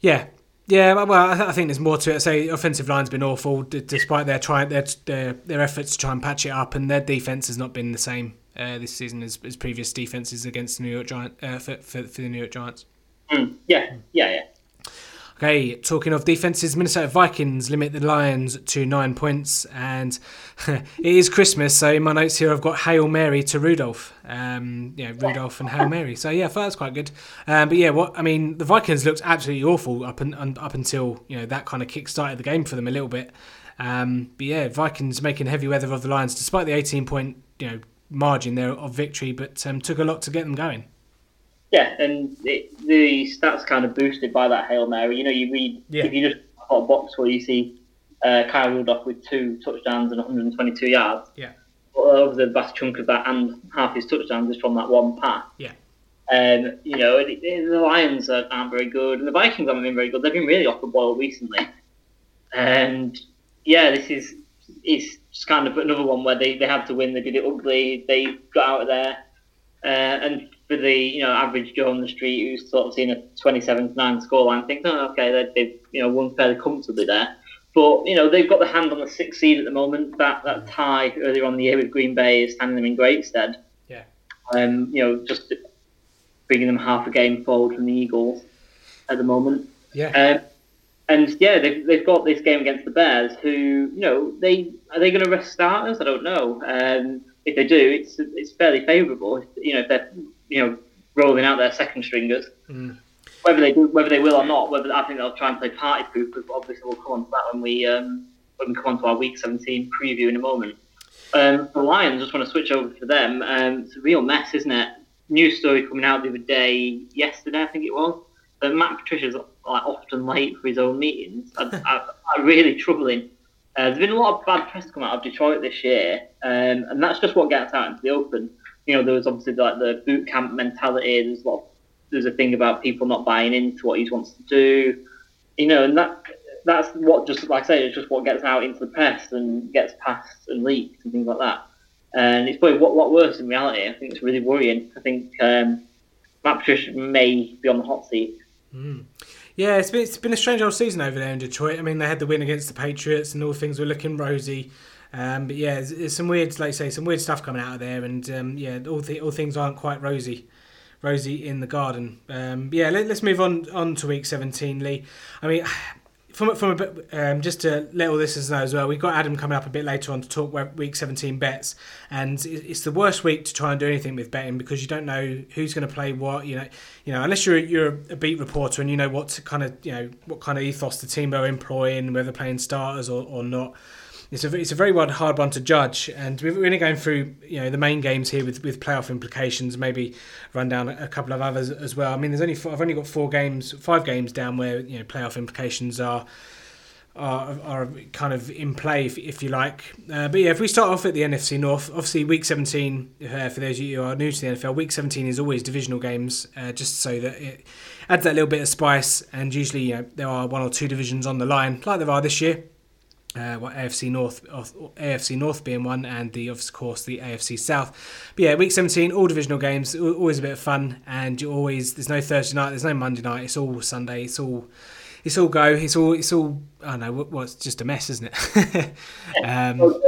Yeah, yeah, well, I think there's more to it. I say offensive line's been awful, despite their try their, their their efforts to try and patch it up, and their defense has not been the same uh, this season as, as previous defenses against the New York Giants uh, for, for, for the New York Giants. Mm, yeah, yeah, yeah. Okay, talking of defenses, Minnesota Vikings limit the Lions to nine points, and it is Christmas, so in my notes here I've got Hail Mary to Rudolph. Um, yeah, Rudolph and Hail Mary. So yeah, that's quite good. Um, but yeah, what I mean, the Vikings looked absolutely awful up and, up until you know that kind of kick started the game for them a little bit. Um, but yeah, Vikings making heavy weather of the Lions despite the 18 point you know margin there of victory, but um, took a lot to get them going. Yeah, and it, the stats kind of boosted by that hail mary. You know, you read yeah. if you just put a box where you see uh, Kyle Rudolph with two touchdowns and 122 yards. Yeah. Well, over the vast chunk of that and half his touchdowns is from that one pass. Yeah. Um, you know, the Lions aren't very good, and the Vikings haven't been very good. They've been really off the boil recently, and yeah, this is it's just kind of another one where they, they had to win. They did it ugly. They got out of there. Uh, and for the you know average Joe on the street who's sort of seen a 27 9 scoreline, thinks, oh, okay, they, they've you know won fairly comfortably there. But you know they've got the hand on the sixth seed at the moment. That that tie earlier on the year with Green Bay is standing them in great stead. Yeah. Um, you know, just bringing them half a game forward from the Eagles at the moment. Yeah. Um, and yeah, they've, they've got this game against the Bears, who you know they are they going to rest starters? I don't know. Um, if they do, it's it's fairly favourable. You know, if they're you know rolling out their second stringers, mm. whether they do, whether they will or not, whether I think they'll try and play party poopers. But obviously, we'll come on to that when we um, when we come on to our Week 17 preview in a moment. Um, the Lions, just want to switch over to them. Um, it's a real mess, isn't it? News story coming out the other day, yesterday, I think it was. That Matt Patricia's like often late for his own meetings are, are, are really troubling. Uh, there's been a lot of bad press come out of Detroit this year, um, and that's just what gets out into the open. You know, there was obviously like the boot camp mentality. There's a lot. Of, there's a thing about people not buying into what he wants to do. You know, and that that's what just like I say, it's just what gets out into the press and gets passed and leaked and things like that. And it's probably what lot worse in reality. I think it's really worrying. I think um, Matt Patricia may be on the hot seat. Mm. Yeah, it's been, it's been a strange old season over there in Detroit. I mean, they had the win against the Patriots, and all things were looking rosy. Um, but yeah, there's, some weird, like say, some weird stuff coming out of there, and um, yeah, all th- all things aren't quite rosy, rosy in the garden. Um, yeah, let, us move on on to week 17, Lee. I mean, from from a bit, um, just to let all listeners know as well, we've got Adam coming up a bit later on to talk week 17 bets, and it's the worst week to try and do anything with betting because you don't know who's going to play what. You know, you know, unless you're you're a beat reporter and you know what kind of you know what kind of ethos the team are employing, whether playing starters or, or not it's a it's a very hard one to judge, and we're only going through you know the main games here with, with playoff implications. Maybe run down a couple of others as well. I mean, there's only four, I've only got four games, five games down where you know playoff implications are are, are kind of in play, if, if you like. Uh, but yeah, if we start off at the NFC North, obviously week 17, uh, for those of you who are new to the NFL, week 17 is always divisional games, uh, just so that it adds that little bit of spice. And usually, you know, there are one or two divisions on the line, like there are this year. Uh, well, AFC North, AFC North being one, and the of course the AFC South. But yeah, week 17, all divisional games, always a bit of fun, and you always there's no Thursday night, there's no Monday night, it's all Sunday, it's all it's all go. It's all it's all. I don't know. Well, just a mess, isn't it? um,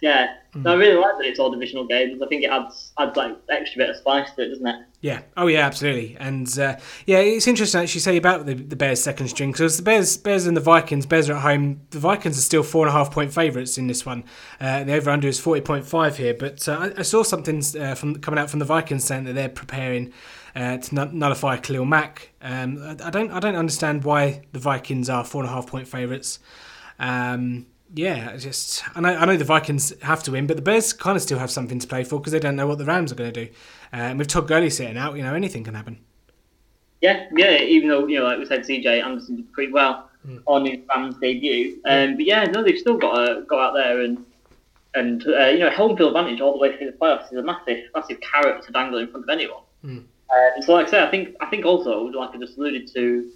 yeah. No, I really like that it's all divisional games. I think it adds adds like extra bit of spice to it, doesn't it? Yeah. Oh yeah, absolutely. And uh, yeah, it's interesting actually say about the, the Bears' second string because the Bears, Bears and the Vikings. Bears are at home. The Vikings are still four and a half point favourites in this one. Uh, the over under is forty point five here. But uh, I, I, saw something uh, from coming out from the Vikings saying that they're preparing uh, to nullify Khalil Mack. Um, I, I, don't I don't understand why the Vikings are four and a half point favourites. Um, yeah, just I know I know the Vikings have to win, but the Bears kind of still have something to play for because they don't know what the Rams are going to do. Um, with Todd Gurley sitting out, you know anything can happen. Yeah, yeah. Even though you know, like we said, CJ Anderson did pretty well mm. on his Rams debut, um, but yeah, no, they've still got to go out there and and uh, you know, home field advantage all the way through the playoffs is a massive, massive carrot to dangle in front of anyone. Mm. Um, so, like I said, I think I think also, like I just alluded to,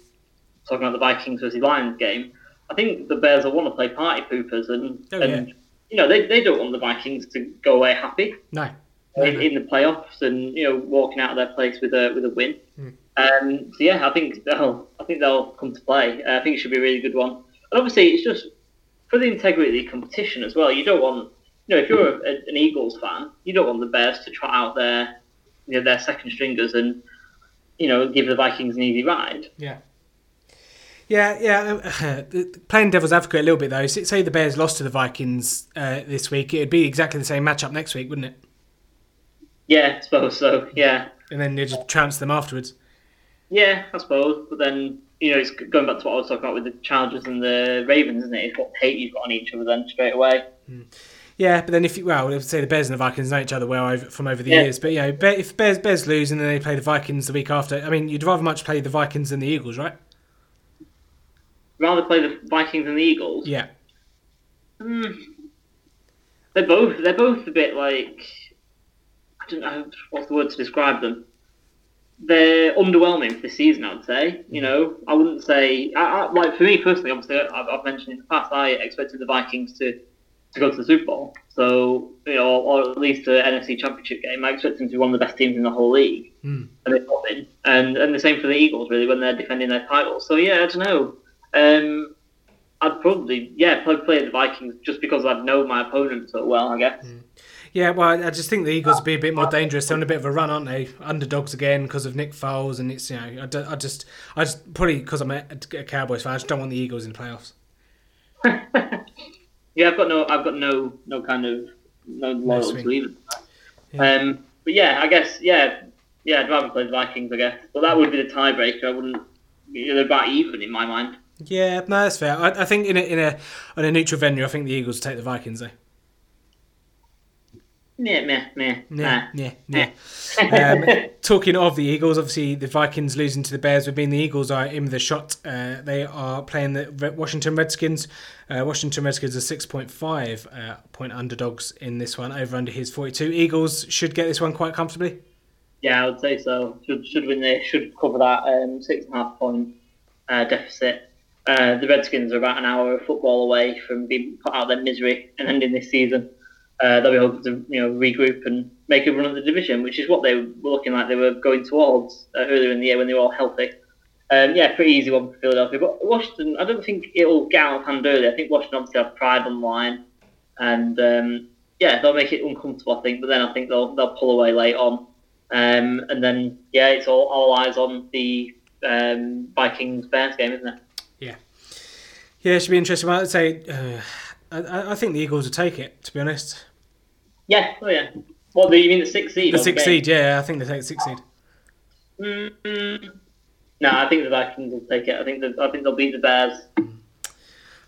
talking about the Vikings versus Lions game, I think the Bears will want to play party poopers, and oh, and yeah. you know they, they don't want the Vikings to go away happy. No. no, in, no. in, the playoffs, and you know walking out of their place with a with a win. Mm. Um, so yeah, I think they'll I think they'll come to play. Uh, I think it should be a really good one. And obviously, it's just for the integrity of the competition as well. You don't want you know if you're a, an Eagles fan, you don't want the Bears to trot out their you know, their second stringers and you know give the Vikings an easy ride. Yeah. Yeah, yeah. Um, playing devil's advocate a little bit though. Say the Bears lost to the Vikings uh, this week, it'd be exactly the same matchup next week, wouldn't it? Yeah, I suppose so. Yeah. And then you just trounce them afterwards. Yeah, I suppose. But then you know, it's going back to what I was talking about with the Chargers and the Ravens, isn't it? It's what hate you've got on each other then straight away. Mm. Yeah, but then if you well, let's say the Bears and the Vikings know each other well over, from over the yeah. years. But you know, if Bears Bears lose and then they play the Vikings the week after, I mean, you'd rather much play the Vikings than the Eagles, right? Rather play the Vikings than the Eagles. Yeah. Hmm. They're both they're both a bit like I don't know what's the word to describe them. They're underwhelming for the season, I would say. You know, I wouldn't say I, I, like for me personally. Obviously, I've, I've mentioned in the past I expected the Vikings to to go to the Super Bowl. So, you know, or at least the NFC Championship game. I expect them to be one of the best teams in the whole league. Mm. And they've not been. And, and the same for the Eagles, really, when they're defending their title. So, yeah, I don't know. Um, I'd probably, yeah, probably play the Vikings just because I'd know my opponent so well, I guess. Mm. Yeah, well, I just think the Eagles would be a bit more dangerous. They're on a bit of a run, aren't they? Underdogs again because of Nick Foles, and it's you know, I, I just, I just probably because I'm a, a Cowboys fan, I just don't want the Eagles in the playoffs. Yeah, I've got no, I've got no, no kind of no loyalty to either. Yeah. Um, but yeah, I guess yeah, yeah, I'd rather play the Vikings, I guess. But that would be the tiebreaker. I wouldn't. You know, they're about even in my mind. Yeah, no, that's fair. I, I think in a in a on a neutral venue, I think the Eagles take the Vikings though. Yeah, meh, meh, yeah, yeah, yeah. um, talking of the Eagles, obviously the Vikings losing to the Bears would mean the Eagles are in the shot. Uh, they are playing the Washington Redskins. Uh, Washington Redskins are six point five uh, point underdogs in this one. Over under his forty two. Eagles should get this one quite comfortably. Yeah, I would say so. Should should win this. Should cover that um, six and a half point uh, deficit. Uh, the Redskins are about an hour of football away from being put out of their misery and ending this season uh, they'll be hoping to you know regroup and make a run at the division, which is what they were looking like they were going towards uh, earlier in the year when they were all healthy. Um, yeah, pretty easy one for Philadelphia. But Washington, I don't think it'll get out of hand early. I think Washington obviously have pride on line, and um, yeah, they'll make it uncomfortable. I think, but then I think they'll they'll pull away late on, um, and then yeah, it's all all eyes on the um, Vikings Bears game, isn't it? Yeah, it should be interesting. I'd say. Uh I, I think the Eagles will take it. To be honest. Yeah. Oh yeah. What do you mean the six seed? The sixth seed. Yeah, I think they take the six seed. Mm-hmm. No, I think the Vikings will take it. I think the, I think they'll beat the Bears.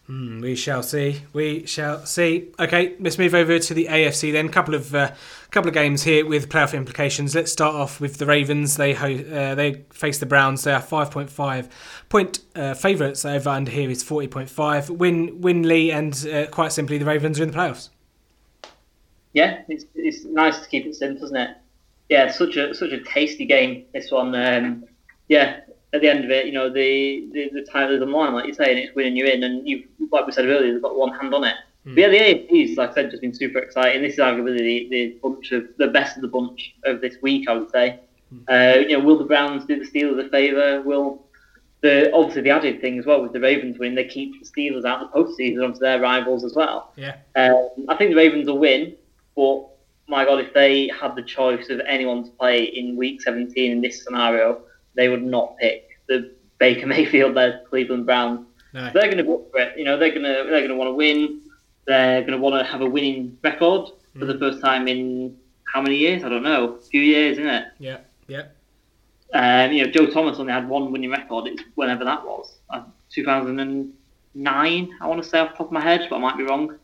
Mm, we shall see. We shall see. Okay, let's move over to the AFC then. Couple of uh, couple of games here with playoff implications. Let's start off with the Ravens. They ho- uh, they face the Browns. They are five point five point uh, favourites. Over under here is forty point five. Win win Lee and uh, quite simply the Ravens are in the playoffs. Yeah, it's, it's nice to keep it simple, isn't it? Yeah, such a such a tasty game. This one. Um, yeah, at the end of it, you know, the the, the title is on line, like you say, and it's winning you in, and you've, like we said earlier, they've got one hand on it. Mm. But yeah, the AFC's, like I said, just been super exciting. This is arguably the, the bunch of the best of the bunch of this week, I would say. Mm. Uh, you know, will the Browns do the Steelers a favour? Will the obviously the added thing as well with the Ravens win, they keep the Steelers out of the postseason onto their rivals as well. Yeah. Um, I think the Ravens will win, but my God, if they had the choice of anyone to play in Week 17 in this scenario, they would not pick the Baker Mayfield led Cleveland Browns. No. They're going to go for it. You know, they're going to they're going to want to win. They're going to want to have a winning record mm. for the mm. first time in how many years? I don't know. A few years, isn't it? Yeah, yeah. Um, you know, Joe Thomas only had one winning record. It's whenever that was, uh, 2009. I want to say off the top of my head, but I might be wrong.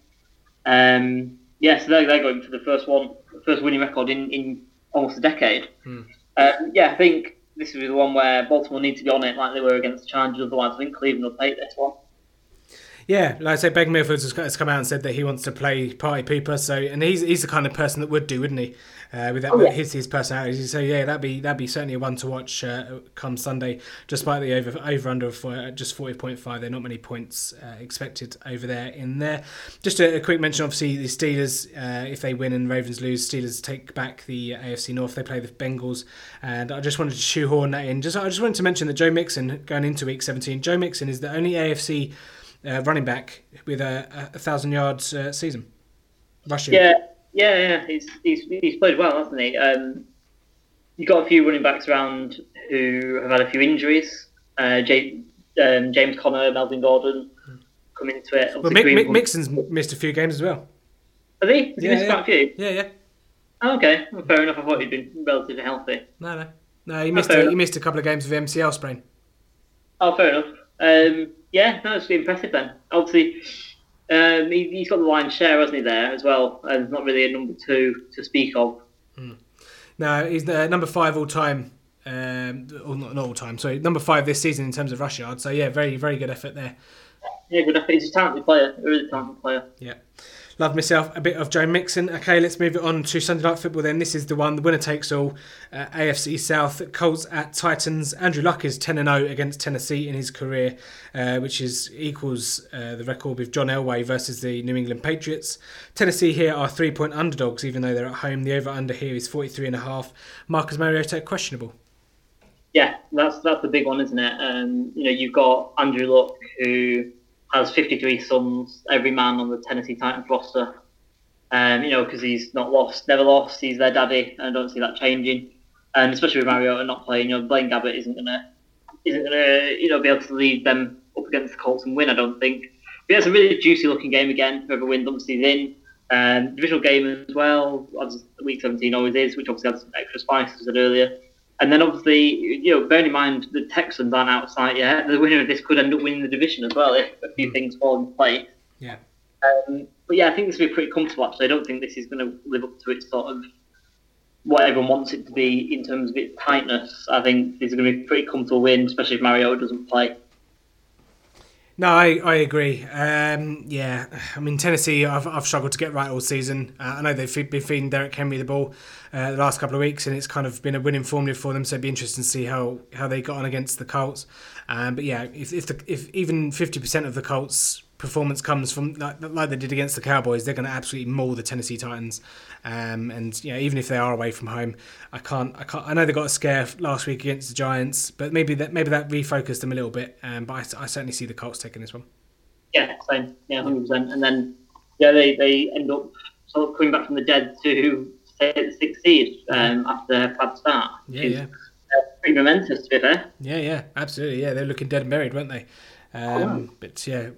Um, yeah, so they're, they're going for the first one, first winning record in, in almost a decade. Mm. Uh, yeah, I think this will be the one where Baltimore need to be on it like they were against the Chargers. Otherwise, I think Cleveland will take this one. Yeah, like I say, Baker Mayfield has come out and said that he wants to play party pooper. So, and he's he's the kind of person that would do, wouldn't he? Uh, with that, oh, yeah. his his personality. So yeah, that'd be that'd be certainly a one to watch uh, come Sunday. Despite the over over under of uh, just forty point five, there are not many points uh, expected over there in there. Just a, a quick mention, obviously the Steelers, uh, if they win and Ravens lose, Steelers take back the AFC North. They play the Bengals, and I just wanted to shoehorn that in. Just I just wanted to mention that Joe Mixon going into Week seventeen. Joe Mixon is the only AFC uh, running back with a, a thousand yards uh, season rushing. Yeah, yeah, yeah. He's, he's he's played well, hasn't he? Um, you've got a few running backs around who have had a few injuries. Uh, J- um, James Conner, Melvin Gordon come into it. Well, Mick, Mick, Mixon's missed a few games as well. Has he? Has he missed yeah. quite a few? Yeah, yeah. Oh, okay, well, fair enough. I thought he'd been relatively healthy. No, no, no. He oh, missed oh, a, he missed a couple of games with MCL sprain. Oh, fair enough. Um, yeah, no, it's impressive then. Obviously, um, he, has got the lion's share, hasn't he, there as well, and not really a number two to speak of. Mm. No, he's the number five all time. Um, or not, not all time, sorry, number five this season in terms of rush yards. So yeah, very very good effort there. Yeah, good effort. He's a talented player, a really talented player. Yeah. Love myself a bit of Joe Mixon. Okay, let's move it on to Sunday Night Football then. This is the one, the winner takes all. Uh, AFC South, Colts at Titans. Andrew Luck is 10 0 against Tennessee in his career, uh, which is equals uh, the record with John Elway versus the New England Patriots. Tennessee here are three point underdogs, even though they're at home. The over under here is 43.5. Marcus Mariota questionable. Yeah, that's that's the big one, isn't it? Um, you know, you've got Andrew Luck who has 53 sons, every man on the Tennessee Titans roster. Um, you know, because he's not lost, never lost. He's their daddy, and I don't see that changing. And especially with Mariota not playing, you know, Blaine Gabbert isn't gonna isn't gonna you know be able to lead them up against the Colts and win. I don't think. But yeah, it's a really juicy looking game again. Whoever wins obviously is in. Um, divisional game as well, as week 17 always is, which obviously has some extra spice, as I said earlier. And then obviously, you know, bearing in mind the Texans aren't outside yet, the winner of this could end up winning the division as well if a few mm. things fall in place. Yeah. Um, but yeah, I think this will be pretty comfortable. Actually, I don't think this is going to live up to its sort of what everyone wants it to be in terms of its tightness. I think this is going to be a pretty comfortable win, especially if Mario doesn't play. No, I, I agree. Um, yeah, I mean Tennessee, I've, I've struggled to get right all season. Uh, I know they've been feeding Derrick Henry the ball uh, the last couple of weeks, and it's kind of been a winning formula for them. So it'd be interesting to see how, how they got on against the Colts. Um, but yeah, if if, the, if even fifty percent of the Colts performance comes from like, like they did against the Cowboys, they're going to absolutely maul the Tennessee Titans. Um, and you know, even if they are away from home, I can't, I can't. I know they got a scare last week against the Giants, but maybe that maybe that refocused them a little bit. Um, but I, I certainly see the Colts taking this one. Yeah, same. Yeah, hundred percent. And then yeah, they, they end up sort of coming back from the dead to stay at the sixth seed um, after a bad start. Yeah, yeah. Uh, pretty momentous, to be fair. Yeah, yeah, absolutely. Yeah, they're looking dead and buried, weren't they? Um, oh, But yeah,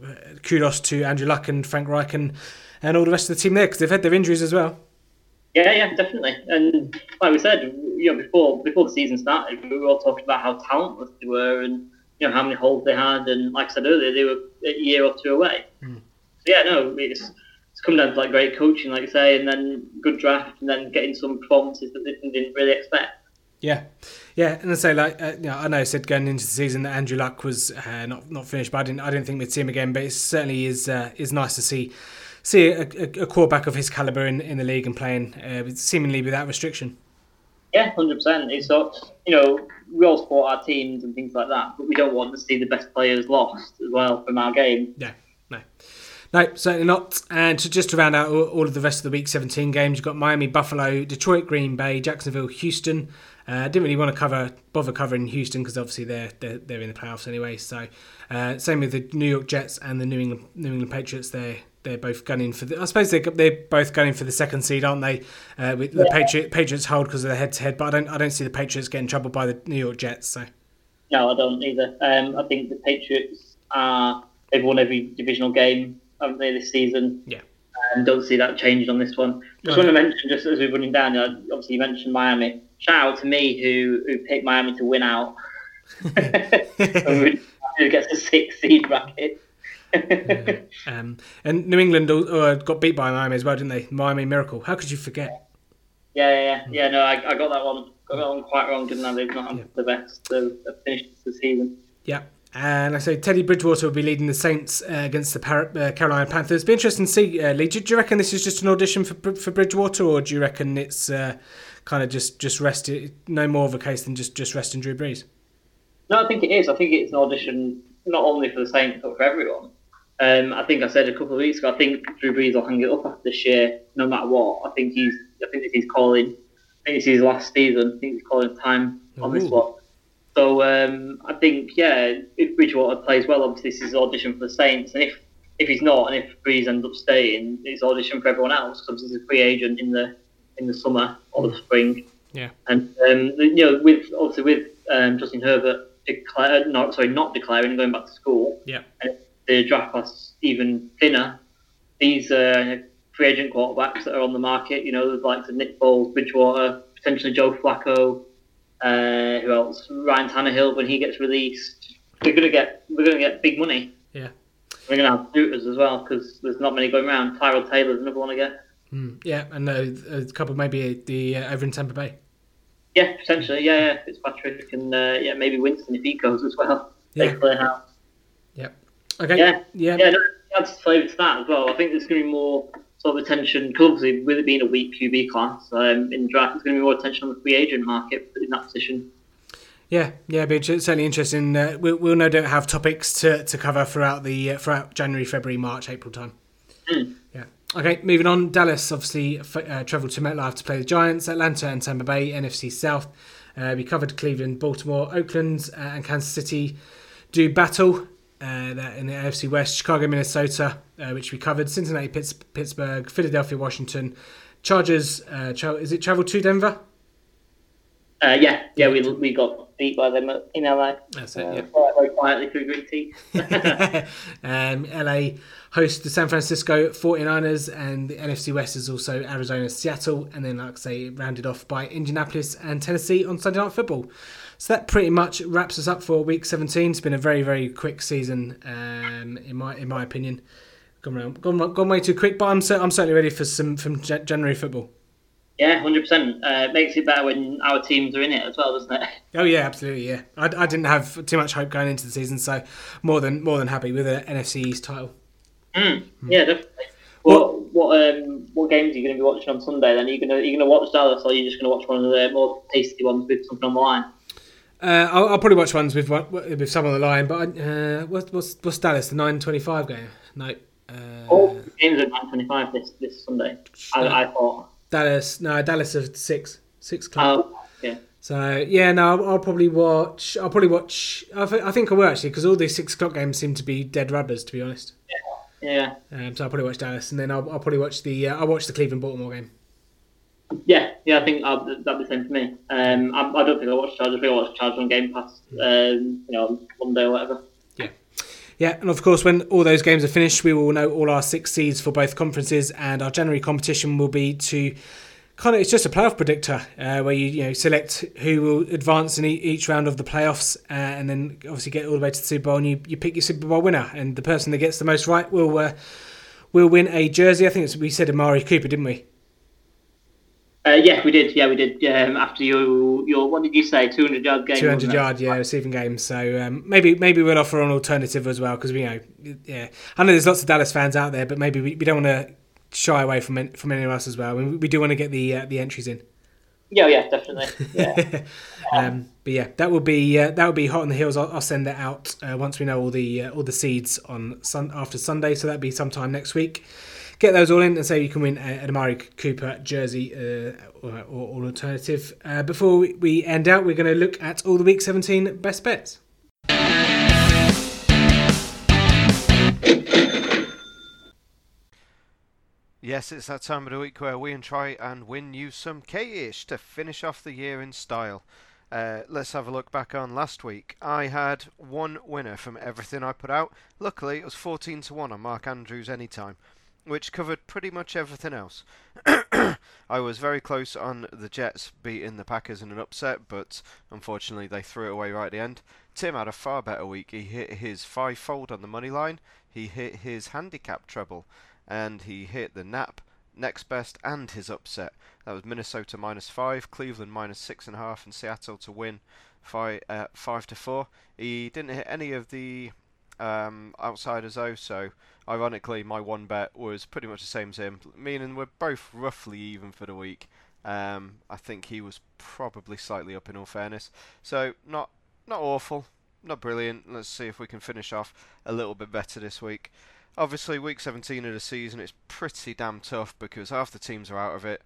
kudos to Andrew Luck and Frank Reich and, and all the rest of the team there because they've had their injuries as well. Yeah, yeah, definitely. And like we said, you know, before before the season started, we were all talking about how talentless they were, and you know how many holes they had, and like I said earlier, they were a year or two away. Mm. So yeah, no, it's it's come down to like great coaching, like you say, and then good draft, and then getting some performances that they didn't really expect. Yeah, yeah, and I say like uh, you know, I know I said going into the season that Andrew Luck was uh, not not finished, but I didn't I didn't think we'd see him again. But it certainly is uh, is nice to see see a, a, a quarterback of his caliber in, in the league and playing uh, seemingly without restriction. Yeah, hundred percent. It's so you know we all support our teams and things like that, but we don't want to see the best players lost as well from our game. Yeah, no. No, certainly not. And to just to round out all, all of the rest of the Week 17 games, you've got Miami, Buffalo, Detroit, Green Bay, Jacksonville, Houston. Uh, didn't really want to cover bother covering Houston because obviously they're, they're they're in the playoffs anyway. So uh, same with the New York Jets and the New England New England Patriots. They're they're both gunning for the. I suppose they're, they're both gunning for the second seed, aren't they? Uh, with the Yeah. Patriot, Patriots hold because of the head to head, but I don't I don't see the Patriots getting troubled by the New York Jets. So No, I don't either. Um, I think the Patriots are they've won every divisional game, haven't they, this season? Yeah. And don't see that changing on this one. Just want to mention, just as we're running down, obviously you mentioned Miami. Shout out to me who who picked Miami to win out. who gets a six seed bracket. um, and New England uh, got beat by Miami as well, didn't they? Miami Miracle. How could you forget? Yeah, yeah, yeah. yeah no, I, I got that one. Got that one quite wrong, didn't I? They've not had the best of finished the season. Yeah. And I say Teddy Bridgewater will be leading the Saints uh, against the Par- uh, Carolina Panthers. Be interesting to see, uh, Lee. Do, do you reckon this is just an audition for for Bridgewater, or do you reckon it's uh, kind of just just rest? No more of a case than just just resting Drew Brees. No, I think it is. I think it's an audition not only for the Saints but for everyone. Um, I think I said a couple of weeks ago. I think Drew Brees will hang it up after this year, no matter what. I think he's. I think this is calling. I think this is his last season. I think he's calling time on this one. So um, I think yeah, if Bridgewater plays well, obviously this is audition for the Saints, and if if he's not, and if Brees ends up staying, it's audition for everyone else because he's a free agent in the in the summer or the spring. Yeah. And um, you know, with obviously with um, Justin Herbert declare, not sorry, not declaring and going back to school, Yeah. and the draft class even thinner. These uh, free agent quarterbacks that are on the market, you know, the likes of Nick Foles, Bridgewater, potentially Joe Flacco, uh, who else? Ryan Tannehill when he gets released, we're gonna get we're gonna get big money. Yeah. We're gonna have shooters as well because there's not many going around. Tyrod Taylor's another one I guess. Mm, yeah, and uh, a couple maybe the uh, over in Tampa Bay. Yeah, potentially. Yeah, yeah. Fitzpatrick and uh, yeah, maybe Winston if he goes as well. Yeah. Clear house. Okay. Yeah. Yeah. Yeah, no, adds flavour to that as well. I think there's going to be more sort of attention, because obviously with it being a weak QB class um, in draft, there's going to be more attention on the free agent market in that position. Yeah, yeah, but it's certainly interesting. Uh, we'll, we'll no doubt have topics to, to cover throughout the uh, throughout January, February, March, April time. Mm. Yeah. Okay, moving on. Dallas obviously uh, travelled to MetLife to play the Giants. Atlanta and Tampa Bay, NFC South. Uh, we covered Cleveland, Baltimore, Oakland, uh, and Kansas City do battle. Uh, that in the AFC West, Chicago, Minnesota, uh, which we covered. Cincinnati, Pitts- Pittsburgh, Philadelphia, Washington, Chargers. Uh, tra- is it travel to Denver? Uh, yeah, yeah, we, we got beat by them in LA. That's Uh, it. Yeah. very quietly through gritty teeth. um, LA host the San Francisco 49ers, and the NFC West is also Arizona, Seattle, and then, like I say, rounded off by Indianapolis and Tennessee on Sunday Night Football. So that pretty much wraps us up for Week 17. It's been a very, very quick season, um, in my in my opinion. Gone, round, gone, gone way too quick, but I'm, I'm certainly ready for some from January football. yeah, 100%. Uh, it makes it better when our teams are in it as well, doesn't it? Oh yeah, absolutely, yeah. I, I didn't have too much hope going into the season, so more than more than happy with the NFC East title. Mm. Yeah, definitely. What what um what games are you going to be watching on Sunday? Then are you going to you going to watch Dallas, or are you just going to watch one of the more tasty ones with something on the line? Uh, I'll, I'll probably watch ones with with some on the line, but uh, what's what's what's Dallas the nine twenty five game? No, uh, All games at nine twenty five this this Sunday. I, I thought. Dallas. No, Dallas are six six o'clock. Oh, yeah. So yeah, no, I'll, I'll probably watch. I'll probably watch. I, th- I think I will actually because all these six o'clock games seem to be dead rubbers, to be honest. Yeah, Um, so I'll probably watch Dallas, and then I'll, I'll probably watch the. Uh, I'll watch the Cleveland Baltimore game. Yeah, yeah. I think I'll, that'd be the same for me. Um, I, I don't think I'll watch Chargers. I think I'll watch Chargers on Game Pass. Um, you know, on Monday or whatever. Yeah, Yeah, and of course, when all those games are finished, we will know all our six seeds for both conferences, and our January competition will be to kind of it's just a playoff predictor uh, where you you know select who will advance in each round of the playoffs uh, and then obviously get all the way to the Super Bowl and you, you pick your Super Bowl winner and the person that gets the most right will uh, will win a jersey. I think it's, we said Amari Cooper, didn't we? Uh, yeah, we did. Yeah, we did. Um, after your your what did you say? Two hundred yard game. Two hundred yard, yeah, receiving game. So um, maybe maybe we'll offer an alternative as well because we you know yeah I know there's lots of Dallas fans out there, but maybe we, we don't want to shy away from from anyone else as well. We, we do want to get the uh, the entries in. Yeah, yeah, definitely. Yeah. um, but yeah, that will be uh, that will be hot on the heels. I'll, I'll send that out uh, once we know all the uh, all the seeds on sun after Sunday. So that'll be sometime next week. Get those all in and say you can win an Amari Cooper jersey uh, or, or, alternative. Uh, before we end out, we're going to look at all the Week 17 best bets. Yes, it's that time of the week where we and try and win you some K-ish to finish off the year in style. Uh, let's have a look back on last week. I had one winner from everything I put out. Luckily, it was 14 to 1 on Mark Andrews anytime, which covered pretty much everything else. I was very close on the Jets beating the Packers in an upset, but unfortunately they threw it away right at the end. Tim had a far better week. He hit his five fold on the money line, he hit his handicap treble and he hit the nap next best and his upset. That was Minnesota minus five, Cleveland minus six and a half, and Seattle to win five uh, five to four. He didn't hit any of the um, outsiders so ironically my one bet was pretty much the same as him, meaning we're both roughly even for the week. Um, I think he was probably slightly up in all fairness, so not not awful, not brilliant. Let's see if we can finish off a little bit better this week. Obviously, week 17 of the season it's pretty damn tough because half the teams are out of it,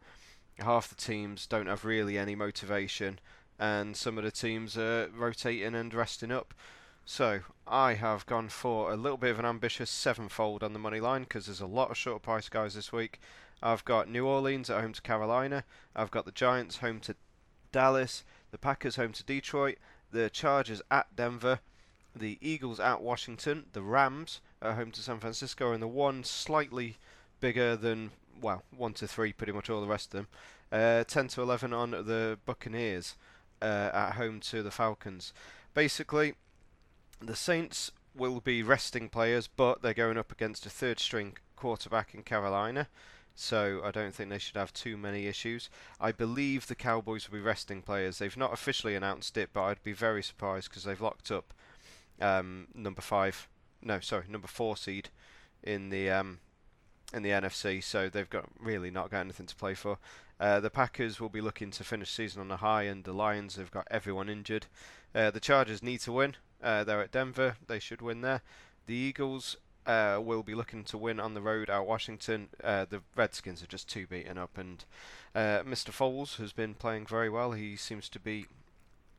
half the teams don't have really any motivation, and some of the teams are rotating and resting up. So I have gone for a little bit of an ambitious sevenfold on the money line because there's a lot of short price guys this week. I've got New Orleans at home to Carolina. I've got the Giants home to Dallas. The Packers home to Detroit. The Chargers at Denver. The Eagles at Washington. The Rams at home to San Francisco, and the one slightly bigger than well, one to three, pretty much all the rest of them. Uh, 10 to 11 on the Buccaneers uh, at home to the Falcons. Basically, the Saints will be resting players, but they're going up against a third string quarterback in Carolina. So I don't think they should have too many issues. I believe the Cowboys will be resting players. They've not officially announced it, but I'd be very surprised because they've locked up um, number five no, sorry, number four seed in the um, in the NFC. So they've got really not got anything to play for. Uh, the Packers will be looking to finish season on a high, and the Lions have got everyone injured. Uh, the Chargers need to win. Uh, they're at Denver. They should win there. The Eagles uh, will be looking to win on the road at Washington. Uh, the Redskins are just too beaten up, and uh, Mr. Foles has been playing very well. He seems to be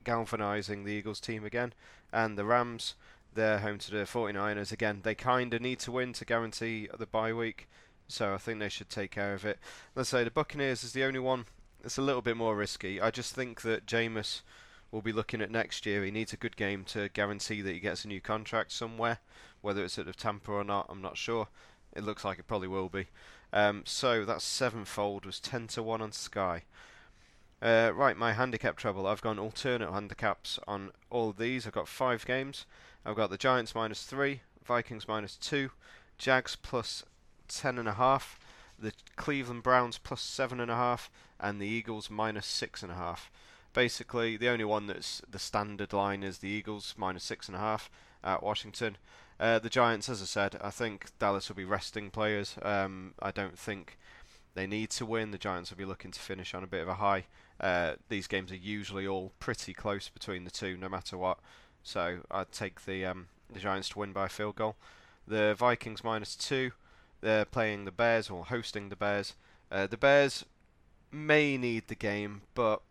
galvanizing the Eagles team again. And the Rams, they're home to the 49ers. Again, they kind of need to win to guarantee the bye week, so I think they should take care of it. Let's say the Buccaneers is the only one It's a little bit more risky. I just think that Jameis will be looking at next year. He needs a good game to guarantee that he gets a new contract somewhere, whether it's at Tampa or not. I'm not sure. It looks like it probably will be. Um, so that sevenfold was 10 to 1 on Sky. Uh, right, my handicap treble. I've gone alternate handicaps on all of these. I've got five games. I've got the Giants minus three, Vikings minus two, Jags plus ten and a half, the Cleveland Browns plus seven and a half, and the Eagles minus six and a half. Basically, the only one that's the standard line is the Eagles minus six and a half at Washington. Uh, the Giants, as I said, I think Dallas will be resting players. Um, I don't think they need to win. The Giants will be looking to finish on a bit of a high. Uh, these games are usually all pretty close between the two, no matter what. So I'd take the um, the Giants to win by field goal. The Vikings minus two. They're playing the Bears or hosting the Bears. Uh, the Bears may need the game, but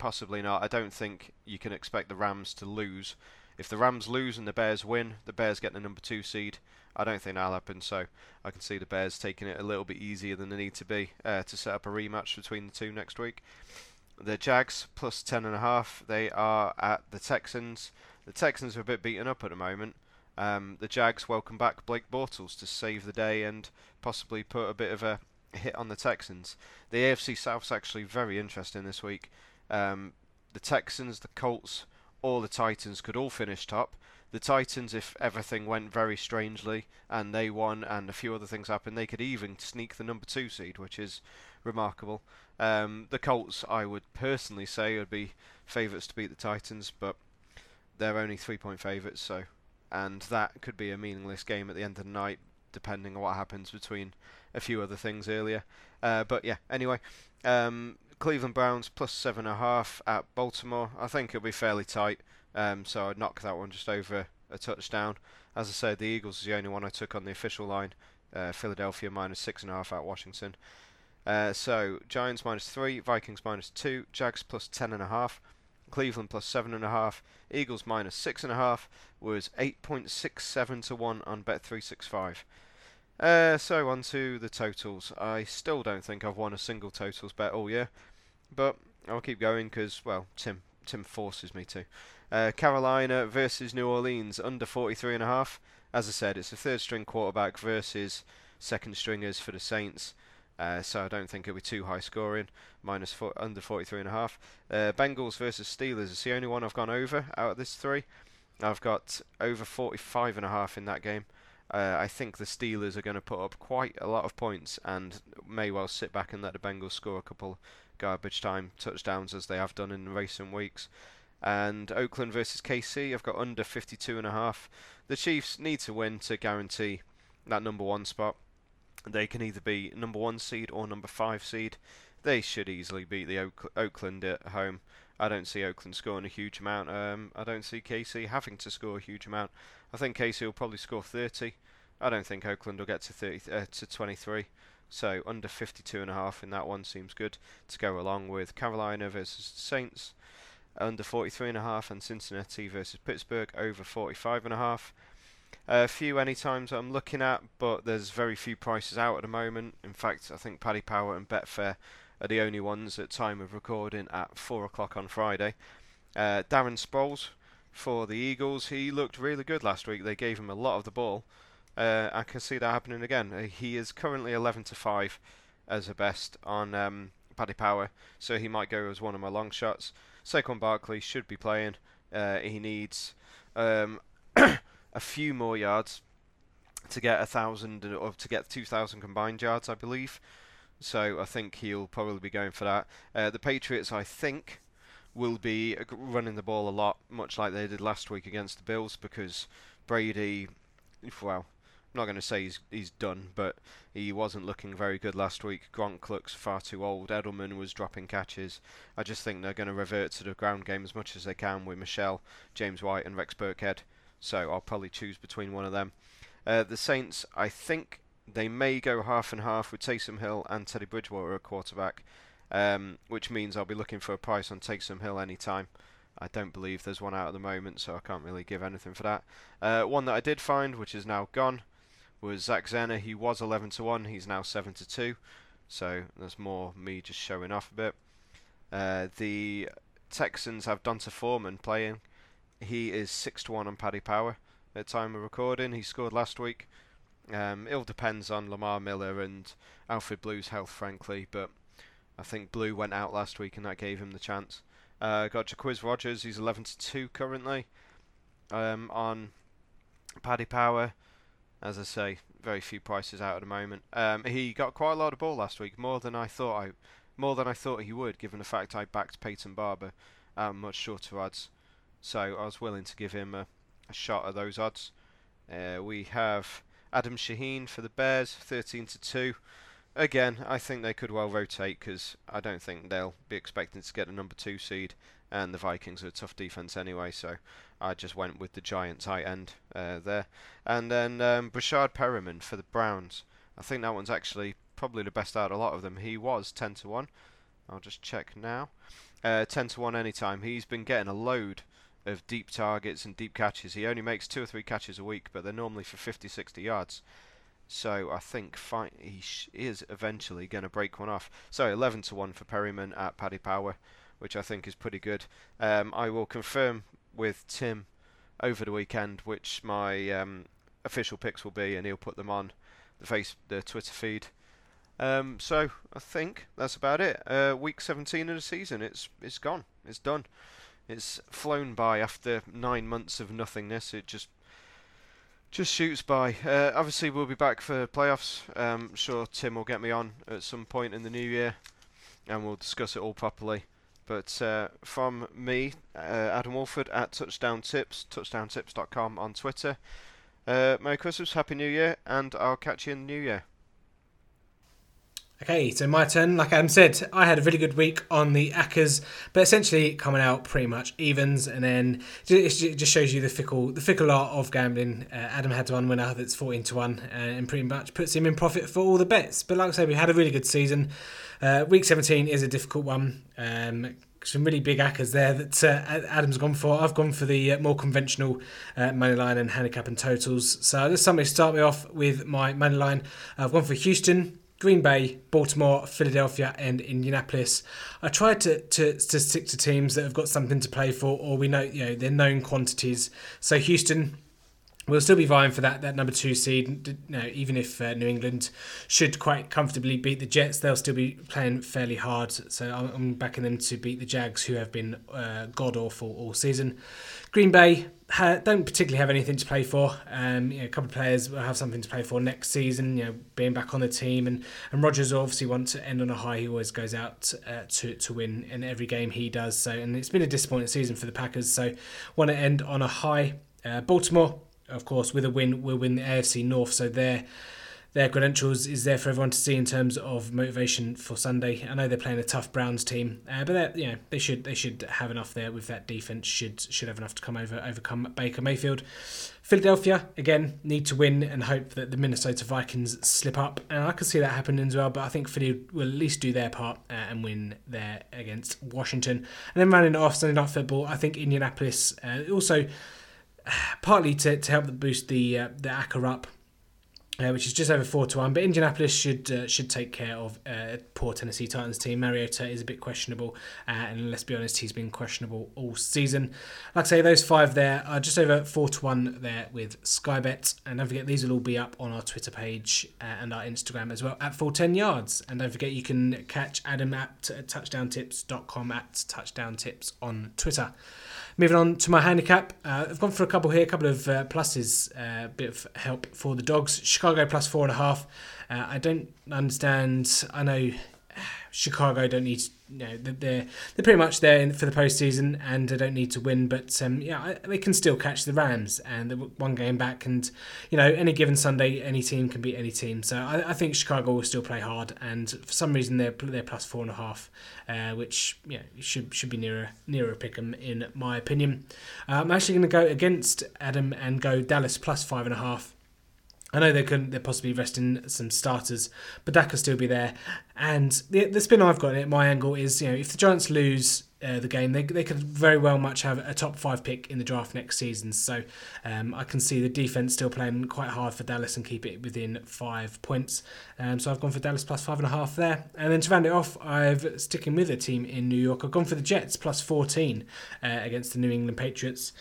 possibly not. I don't think you can expect the Rams to lose. If the Rams lose and the Bears win, the Bears get the number two seed. I don't think that'll happen, so I can see the Bears taking it a little bit easier than they need to be uh, to set up a rematch between the two next week. The Jags plus ten and a half. They are at the Texans. The Texans are a bit beaten up at the moment. Um, the Jags welcome back Blake Bortles to save the day and possibly put a bit of a hit on the Texans. The AFC South's actually very interesting this week. Um, the Texans, the Colts, or the Titans could all finish top. The Titans, if everything went very strangely and they won and a few other things happened, they could even sneak the number two seed, which is remarkable. Um, the Colts, I would personally say, would be favourites to beat the Titans, but they're only three point favourites, so and that could be a meaningless game at the end of the night, depending on what happens between a few other things earlier. Uh, but yeah, anyway, um, Cleveland Browns plus seven and a half at Baltimore. I think it'll be fairly tight, um, so I'd knock that one just over a touchdown. As I said, the Eagles is the only one I took on the official line. Uh, Philadelphia minus six and a half at Washington. Uh, so Giants minus three, Vikings minus two, Jags plus ten and a half. Cleveland plus seven and a half, Eagles minus six and a half was 8.67 to one on Bet365. Uh, so on to the totals. I still don't think I've won a single totals bet all year, but I'll keep going because well, Tim Tim forces me to. Uh, Carolina versus New Orleans under 43 and a half. As I said, it's a third string quarterback versus second stringers for the Saints. Uh, so I don't think it'll be too high scoring. Minus four, under 43 and a half. Uh, Bengals versus Steelers is the only one I've gone over out of this three. I've got over 45 and a half in that game. Uh, I think the Steelers are going to put up quite a lot of points and may well sit back and let the Bengals score a couple garbage time touchdowns as they have done in recent weeks. And Oakland versus KC, I've got under 52 and a half. The Chiefs need to win to guarantee that number one spot. They can either be number one seed or number five seed. They should easily beat the Oak- Oakland at home. I don't see Oakland scoring a huge amount. Um, I don't see KC having to score a huge amount. I think KC will probably score 30. I don't think Oakland will get to 30 uh, to 23. So under 52 and a half in that one seems good to go along with Carolina versus Saints under 43.5 and Cincinnati versus Pittsburgh over 45.5. a. Few any times I'm looking at, but there's very few prices out at the moment. In fact, I think Paddy Power and Betfair are the only ones at time of recording at four o'clock on Friday. Uh, Darren Sproles for the Eagles, he looked really good last week. They gave him a lot of the ball. Uh, I can see that happening again. Uh, he is currently 11 to five as a best on um, Paddy Power, so he might go as one of my long shots. Saquon Barkley should be playing. Uh, he needs um, a few more yards to get a thousand or to get 2,000 combined yards, I believe. So I think he'll probably be going for that. Uh, the Patriots, I think, will be running the ball a lot, much like they did last week against the Bills, because Brady, well, not going to say he's he's done, but he wasn't looking very good last week. Gronk looks far too old. Edelman was dropping catches. I just think they're going to revert to the ground game as much as they can with Michel, James White, and Rex Burkhead so I'll probably choose between one of them. Uh, the Saints, I think they may go half and half with Taysom Hill and Teddy Bridgewater at quarterback, um, which means I'll be looking for a price on Taysom Hill anytime. I don't believe there's one out at the moment, so I can't really give anything for that. Uh, one that I did find, which is now gone, was Zach Zenner. He was 11 to 1, he's now 7 to 2, so there's more me just showing off a bit. Uh, the Texans have D'Onta Foreman playing. He is six to one on Paddy Power at time of recording. He scored last week. Um, it all depends on Lamar Miller and Alfred Blue's health, frankly, but I think Blue went out last week and that gave him the chance. Uh, got Jacquizz Rodgers, he's 11 to 2 currently um, on Paddy Power. As I say, very few prices out at the moment. Um, he got quite a lot of ball last week, more than I thought I, more than I thought he would, given the fact I backed Peyton Barber at much shorter odds. So I was willing to give him a, a shot at those odds. Uh, we have Adam Shaheen for the Bears, 13 to 2. Again, I think they could well rotate because I don't think they'll be expecting to get a number two seed, and the Vikings are a tough defense anyway. So I just went with the giant tight end uh, there, and then um, Breshad Perriman for the Browns. I think that one's actually probably the best out of a lot of them. He was 10 to 1. I'll just check now. Uh, 10 to 1 anytime. He's been getting a load of deep targets and deep catches. He only makes two or three catches a week, but they're normally for 50, 60 yards. So I think fi- he sh- is eventually going to break one off. So 11 to 1 for Perriman at Paddy Power, which I think is pretty good. Um, I will confirm with Tim over the weekend which my um, official picks will be, and he'll put them on the face the Twitter feed. Um, so I think that's about it. Uh, week 17 of the season, it's it's gone, it's done, it's flown by after nine months of nothingness. It just just shoots by. Uh, obviously, we'll be back for playoffs. Um, I'm sure, Tim will get me on at some point in the new year, and we'll discuss it all properly. But uh, from me, uh, Adam Wolford at Touchdown Tips, touchdowntips.com on Twitter. Uh, Merry Christmas, Happy New Year, and I'll catch you in the New Year. Okay, so my turn. Like Adam said, I had a really good week on the accas, but essentially coming out pretty much evens, and then it just shows you the fickle, the fickle art of gambling. Uh, Adam had one winner that's fourteen to one, uh, and pretty much puts him in profit for all the bets. But like I said, we had a really good season. Uh, week seventeen is a difficult one. Um, some really big accas there that uh, Adam's gone for. I've gone for the uh, more conventional uh, money line and handicap and totals. So let's somebody start me off with my money line. I've gone for Houston Green Bay, Baltimore, Philadelphia, and Indianapolis. I try to, to, to stick to teams that have got something to play for, or we know you know they're known quantities. So Houston will still be vying for that that number two seed. You know, even if uh, New England should quite comfortably beat the Jets, they'll still be playing fairly hard. So I'm, backing them to beat the Jags, who have been uh, god awful all season. Green Bay ha- don't particularly have anything to play for. Um, you know, a couple of players will have something to play for next season. You know, being back on the team, and and Rodgers obviously wants to end on a high. He always goes out uh, to to win in every game he does. So, and it's been a disappointing season for the Packers. So, want to end on a high. Uh, Baltimore, of course, with a win, will win the AFC North. So they're their credentials is there for everyone to see in terms of motivation for Sunday. I know they're playing a tough Browns team, uh, but you know they should they should have enough there with that defense. Should should have enough to come over overcome Baker Mayfield. Philadelphia again need to win and hope that the Minnesota Vikings slip up, and I can see that happening as well. But I think Philly will at least do their part uh, and win there against Washington. And then running off Sunday Night Football, I think Indianapolis uh, also partly to, to help boost the uh, the acca up uh, which is just over four to one. But Indianapolis should uh, should take care of uh, poor Tennessee Titans team. Mariota is a bit questionable, uh, and let's be honest, he's been questionable all season. Like I say, those five there are just over four to one there with Sky Bet, and don't forget these will all be up on our Twitter page uh, and our Instagram as well at full ten yards. And don't forget you can catch Adam at touchdowntips.com at touchdowntips on Twitter. Moving on to my handicap, uh, I've gone for a couple here, a couple of uh, pluses, a uh, bit of help for the dogs. Chicago plus four and a half. Uh, I don't understand. I know Chicago don't need, know, they're they're pretty much there for the postseason and they don't need to win. But um, yeah, they can still catch the Rams and one game back. And you know, any given Sunday, any team can beat any team. So I, I think Chicago will still play hard. And for some reason, they're they're plus four and a half, uh, which yeah should should be nearer nearer them in my opinion. Uh, I'm actually going to go against Adam and go Dallas plus five and a half. I know they could they're possibly resting some starters, but that could still be there. And the the spin I've got in it, my angle is you know if the Giants lose uh, the game, they they could very well much have a top five pick in the draft next season. So um, I can see the defense still playing quite hard for Dallas and keep it within five points. Um, so I've gone for Dallas plus five and a half there. And then to round it off, I've sticking with a team in New York. I've gone for the Jets plus fourteen uh, against the New England Patriots.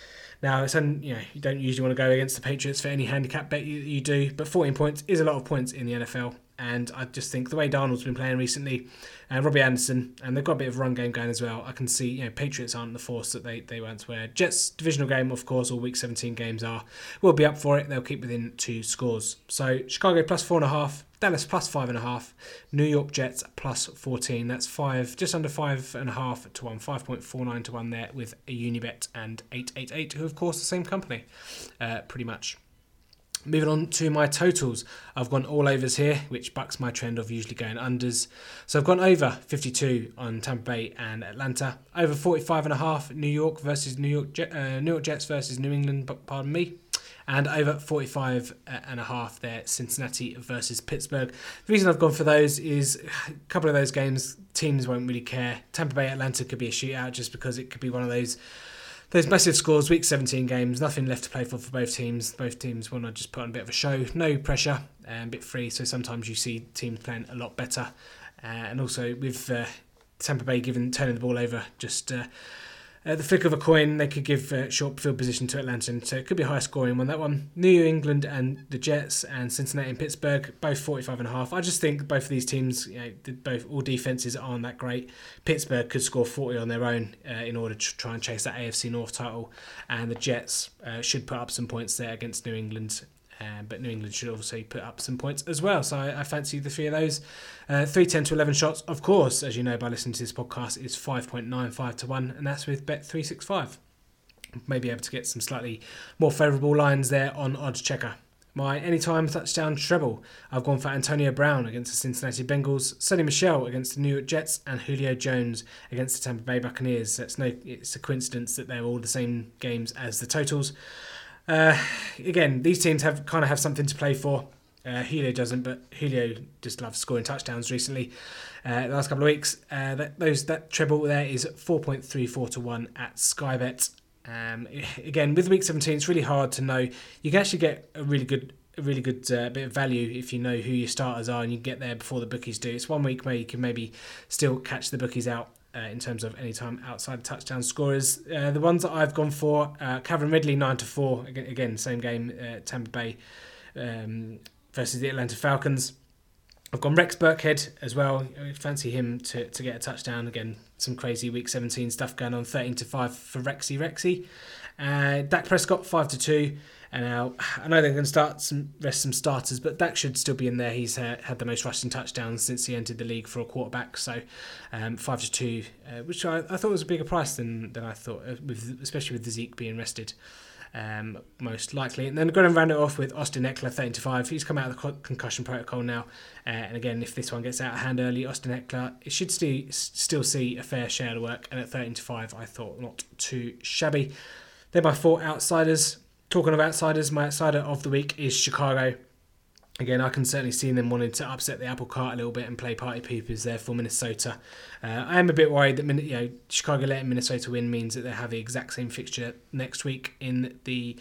Now, it's un, you know you don't usually want to go against the Patriots for any handicap bet you, you do, but 14 points is a lot of points in the NFL. And I just think the way Darnold's been playing recently, and uh, Robbie Anderson, and they've got a bit of run game going as well. I can see, you know, Patriots aren't the force that they, they once were. Jets divisional game, of course, all week 17 games are. Will be up for it. They'll keep within two scores. So Chicago plus four and a half, Dallas plus five and a half, New York Jets plus 14. That's five, just under five and a half to one, 5.49 to one there with a Unibet and 888, who of course the same company, uh, pretty much. Moving on to my totals, I've gone all overs here, which bucks my trend of usually going unders. So I've gone over 52 on Tampa Bay and Atlanta, over 45 and a half New York versus New York, uh, New York Jets versus New England, pardon me, and over 45 and a half there Cincinnati versus Pittsburgh. The reason I've gone for those is a couple of those games teams won't really care. Tampa Bay Atlanta could be a shootout just because it could be one of those those massive scores, week 17 games, nothing left to play for for both teams. Both teams want to just put on a bit of a show, no pressure, and a bit free. So sometimes you see teams playing a lot better. Uh, and also with uh, Tampa Bay giving turning the ball over just uh, at the flick of a coin, they could give uh, short field position to Atlanta, so it could be a high scoring one. that one. New England and the Jets and Cincinnati and Pittsburgh, both 45 and a half. I just think both of these teams, you know, both all defenses aren't that great. Pittsburgh could score 40 on their own uh, in order to try and chase that AFC North title, and the Jets uh, should put up some points there against New England um, but New England should obviously put up some points as well. So I, I fancy the three of those. Uh, 3 10 to 11 shots, of course, as you know by listening to this podcast, is 5.95 to 1, and that's with Bet365. Maybe able to get some slightly more favourable lines there on Odds Checker. My anytime touchdown treble, I've gone for Antonio Brown against the Cincinnati Bengals, Sony Michel against the New York Jets, and Julio Jones against the Tampa Bay Buccaneers. It's no, it's a coincidence that they're all the same games as the totals. Uh, again, these teams have kind of have something to play for. Uh, Julio doesn't, but Julio just loves scoring touchdowns recently. Uh, the last couple of weeks, uh, that those that treble there is four point three four to one at Skybet. Um, again, with week seventeen, it's really hard to know. You can actually get a really good, a really good uh, bit of value if you know who your starters are and you get there before the bookies do. It's one week where you can maybe still catch the bookies out uh, in terms of any time outside touchdown scorers. Uh, the ones that I've gone for, uh, Calvin Ridley nine to four again, again same game, uh, Tampa Bay um, versus the Atlanta Falcons. I've gone Rex Burkhead as well. I fancy him to, to get a touchdown again. Some crazy week 17 stuff going on. 13 to five for Rexy Rexy. Uh, Dak Prescott five to two. And now I know they're going to start some rest some starters, but Dak should still be in there. He's uh, had the most rushing touchdowns since he entered the league for a quarterback. So um, five to two, uh, which I, I, thought was a bigger price than than I thought, uh, with especially with the Zeke being rested. Um, most likely. And then going to round it off with Austin Ekeler, 13 to 5. He's come out of the concussion protocol now. Uh, and again, if this one gets out of hand early, Austin Ekeler it should still, still see a fair share of work. And at 13 to 5, I thought not too shabby. They're my four outsiders. Talking of outsiders, my outsider of the week is Chicago. Again, I can certainly see them wanting to upset the apple cart a little bit and play party poopers there for Minnesota. Uh, I am a bit worried that you know Chicago letting Minnesota win means that they have the exact same fixture next week in the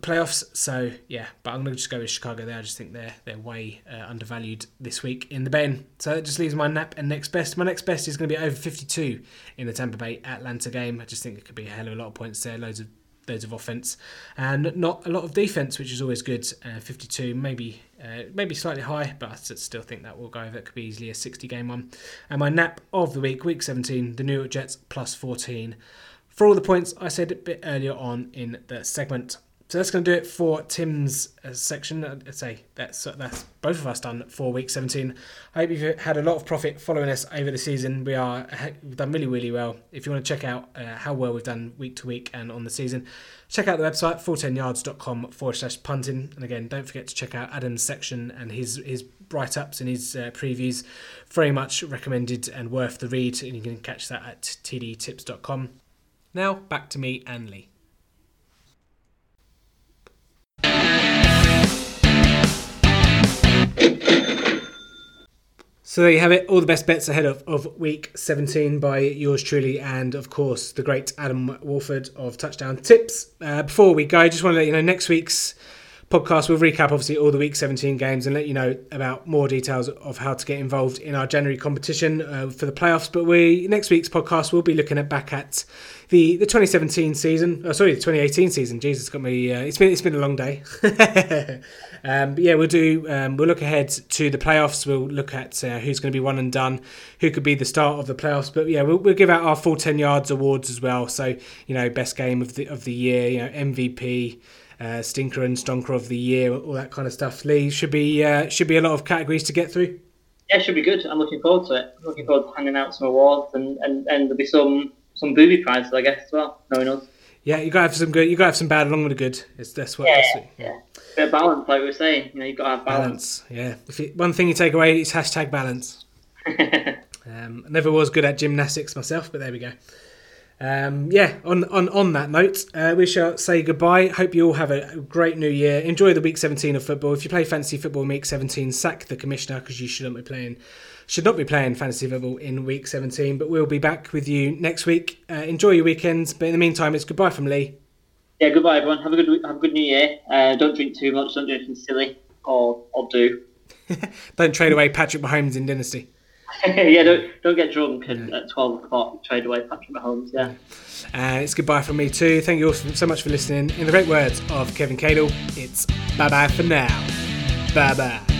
playoffs. So yeah, but I'm going to just go with Chicago there. I just think they're they're way uh, undervalued this week in the Ben. So that just leaves my nap and next best. My next best is going to be over 52 in the Tampa Bay Atlanta game. I just think it could be a hell of a lot of points there. Loads of loads of offense and not a lot of defense, which is always good. Uh, 52, maybe uh, maybe slightly high, but I still think that will go. That could be easily a 60 game one. And my nap of the week, week 17, the New York Jets plus 14. For all the points I said a bit earlier on in the segment. So that's going to do it for Tim's uh, section. I'd say that's that's both of us done for week 17. I hope you've had a lot of profit following us over the season. We are we've done really really well. If you want to check out uh, how well we've done week to week and on the season, check out the website 410yards.com forward slash punting. And again, don't forget to check out Adam's section and his his write ups and his uh, previews. Very much recommended and worth the read. And you can catch that at tdtips.com. Now back to me and Lee. So there you have it. All the best bets ahead of, of week 17 by yours truly, and of course the great Adam Wolford of Touchdown Tips. Uh, before we go, I just want to let you know next week's podcast we'll recap obviously all the week 17 games and let you know about more details of how to get involved in our January competition uh, for the playoffs. But we next week's podcast we'll be looking at back at the, the 2017 season. Oh, sorry, the 2018 season. Jesus, got me. Uh, it's been it's been a long day. um, but yeah, we'll do. Um, we'll look ahead to the playoffs. We'll look at uh, who's going to be one and done, who could be the start of the playoffs. But yeah, we'll, we'll give out our full 10 yards awards as well. So you know, best game of the of the year. You know, MVP. Uh, stinker and stonker of the year, all that kind of stuff. Lee should be uh, should be a lot of categories to get through. Yeah, should be good. I'm looking forward to it. I'm looking forward to handing out some awards and, and, and there'll be some some booby prizes, I guess, as well. Knowing us. Yeah, you gotta have some good. You gotta have some bad along with the good. It's that's what. Yeah, that's yeah. yeah. Bit of balance, like we were saying. You know, you gotta have balance. balance. Yeah. If you, one thing you take away is hashtag balance. um, I never was good at gymnastics myself, but there we go. Um, yeah, on, on, on that note, uh, we shall say goodbye. Hope you all have a great new year. Enjoy the week 17 of football. If you play fantasy football in week 17, sack the commissioner because you shouldn't be playing should not be playing fantasy football in week 17. But we'll be back with you next week. Uh, enjoy your weekends. But in the meantime, it's goodbye from Lee. Yeah, goodbye everyone. Have a good have a good new year. Uh, don't drink too much. Don't do anything silly, or or do. don't trade away Patrick Mahomes in Dynasty. yeah, don't don't get drunk and at twelve o'clock trade away Patrick Mahomes. Yeah. And it's goodbye from me too. Thank you all so much for listening. In the great words of Kevin Cadle, it's bye bye for now. Bye bye.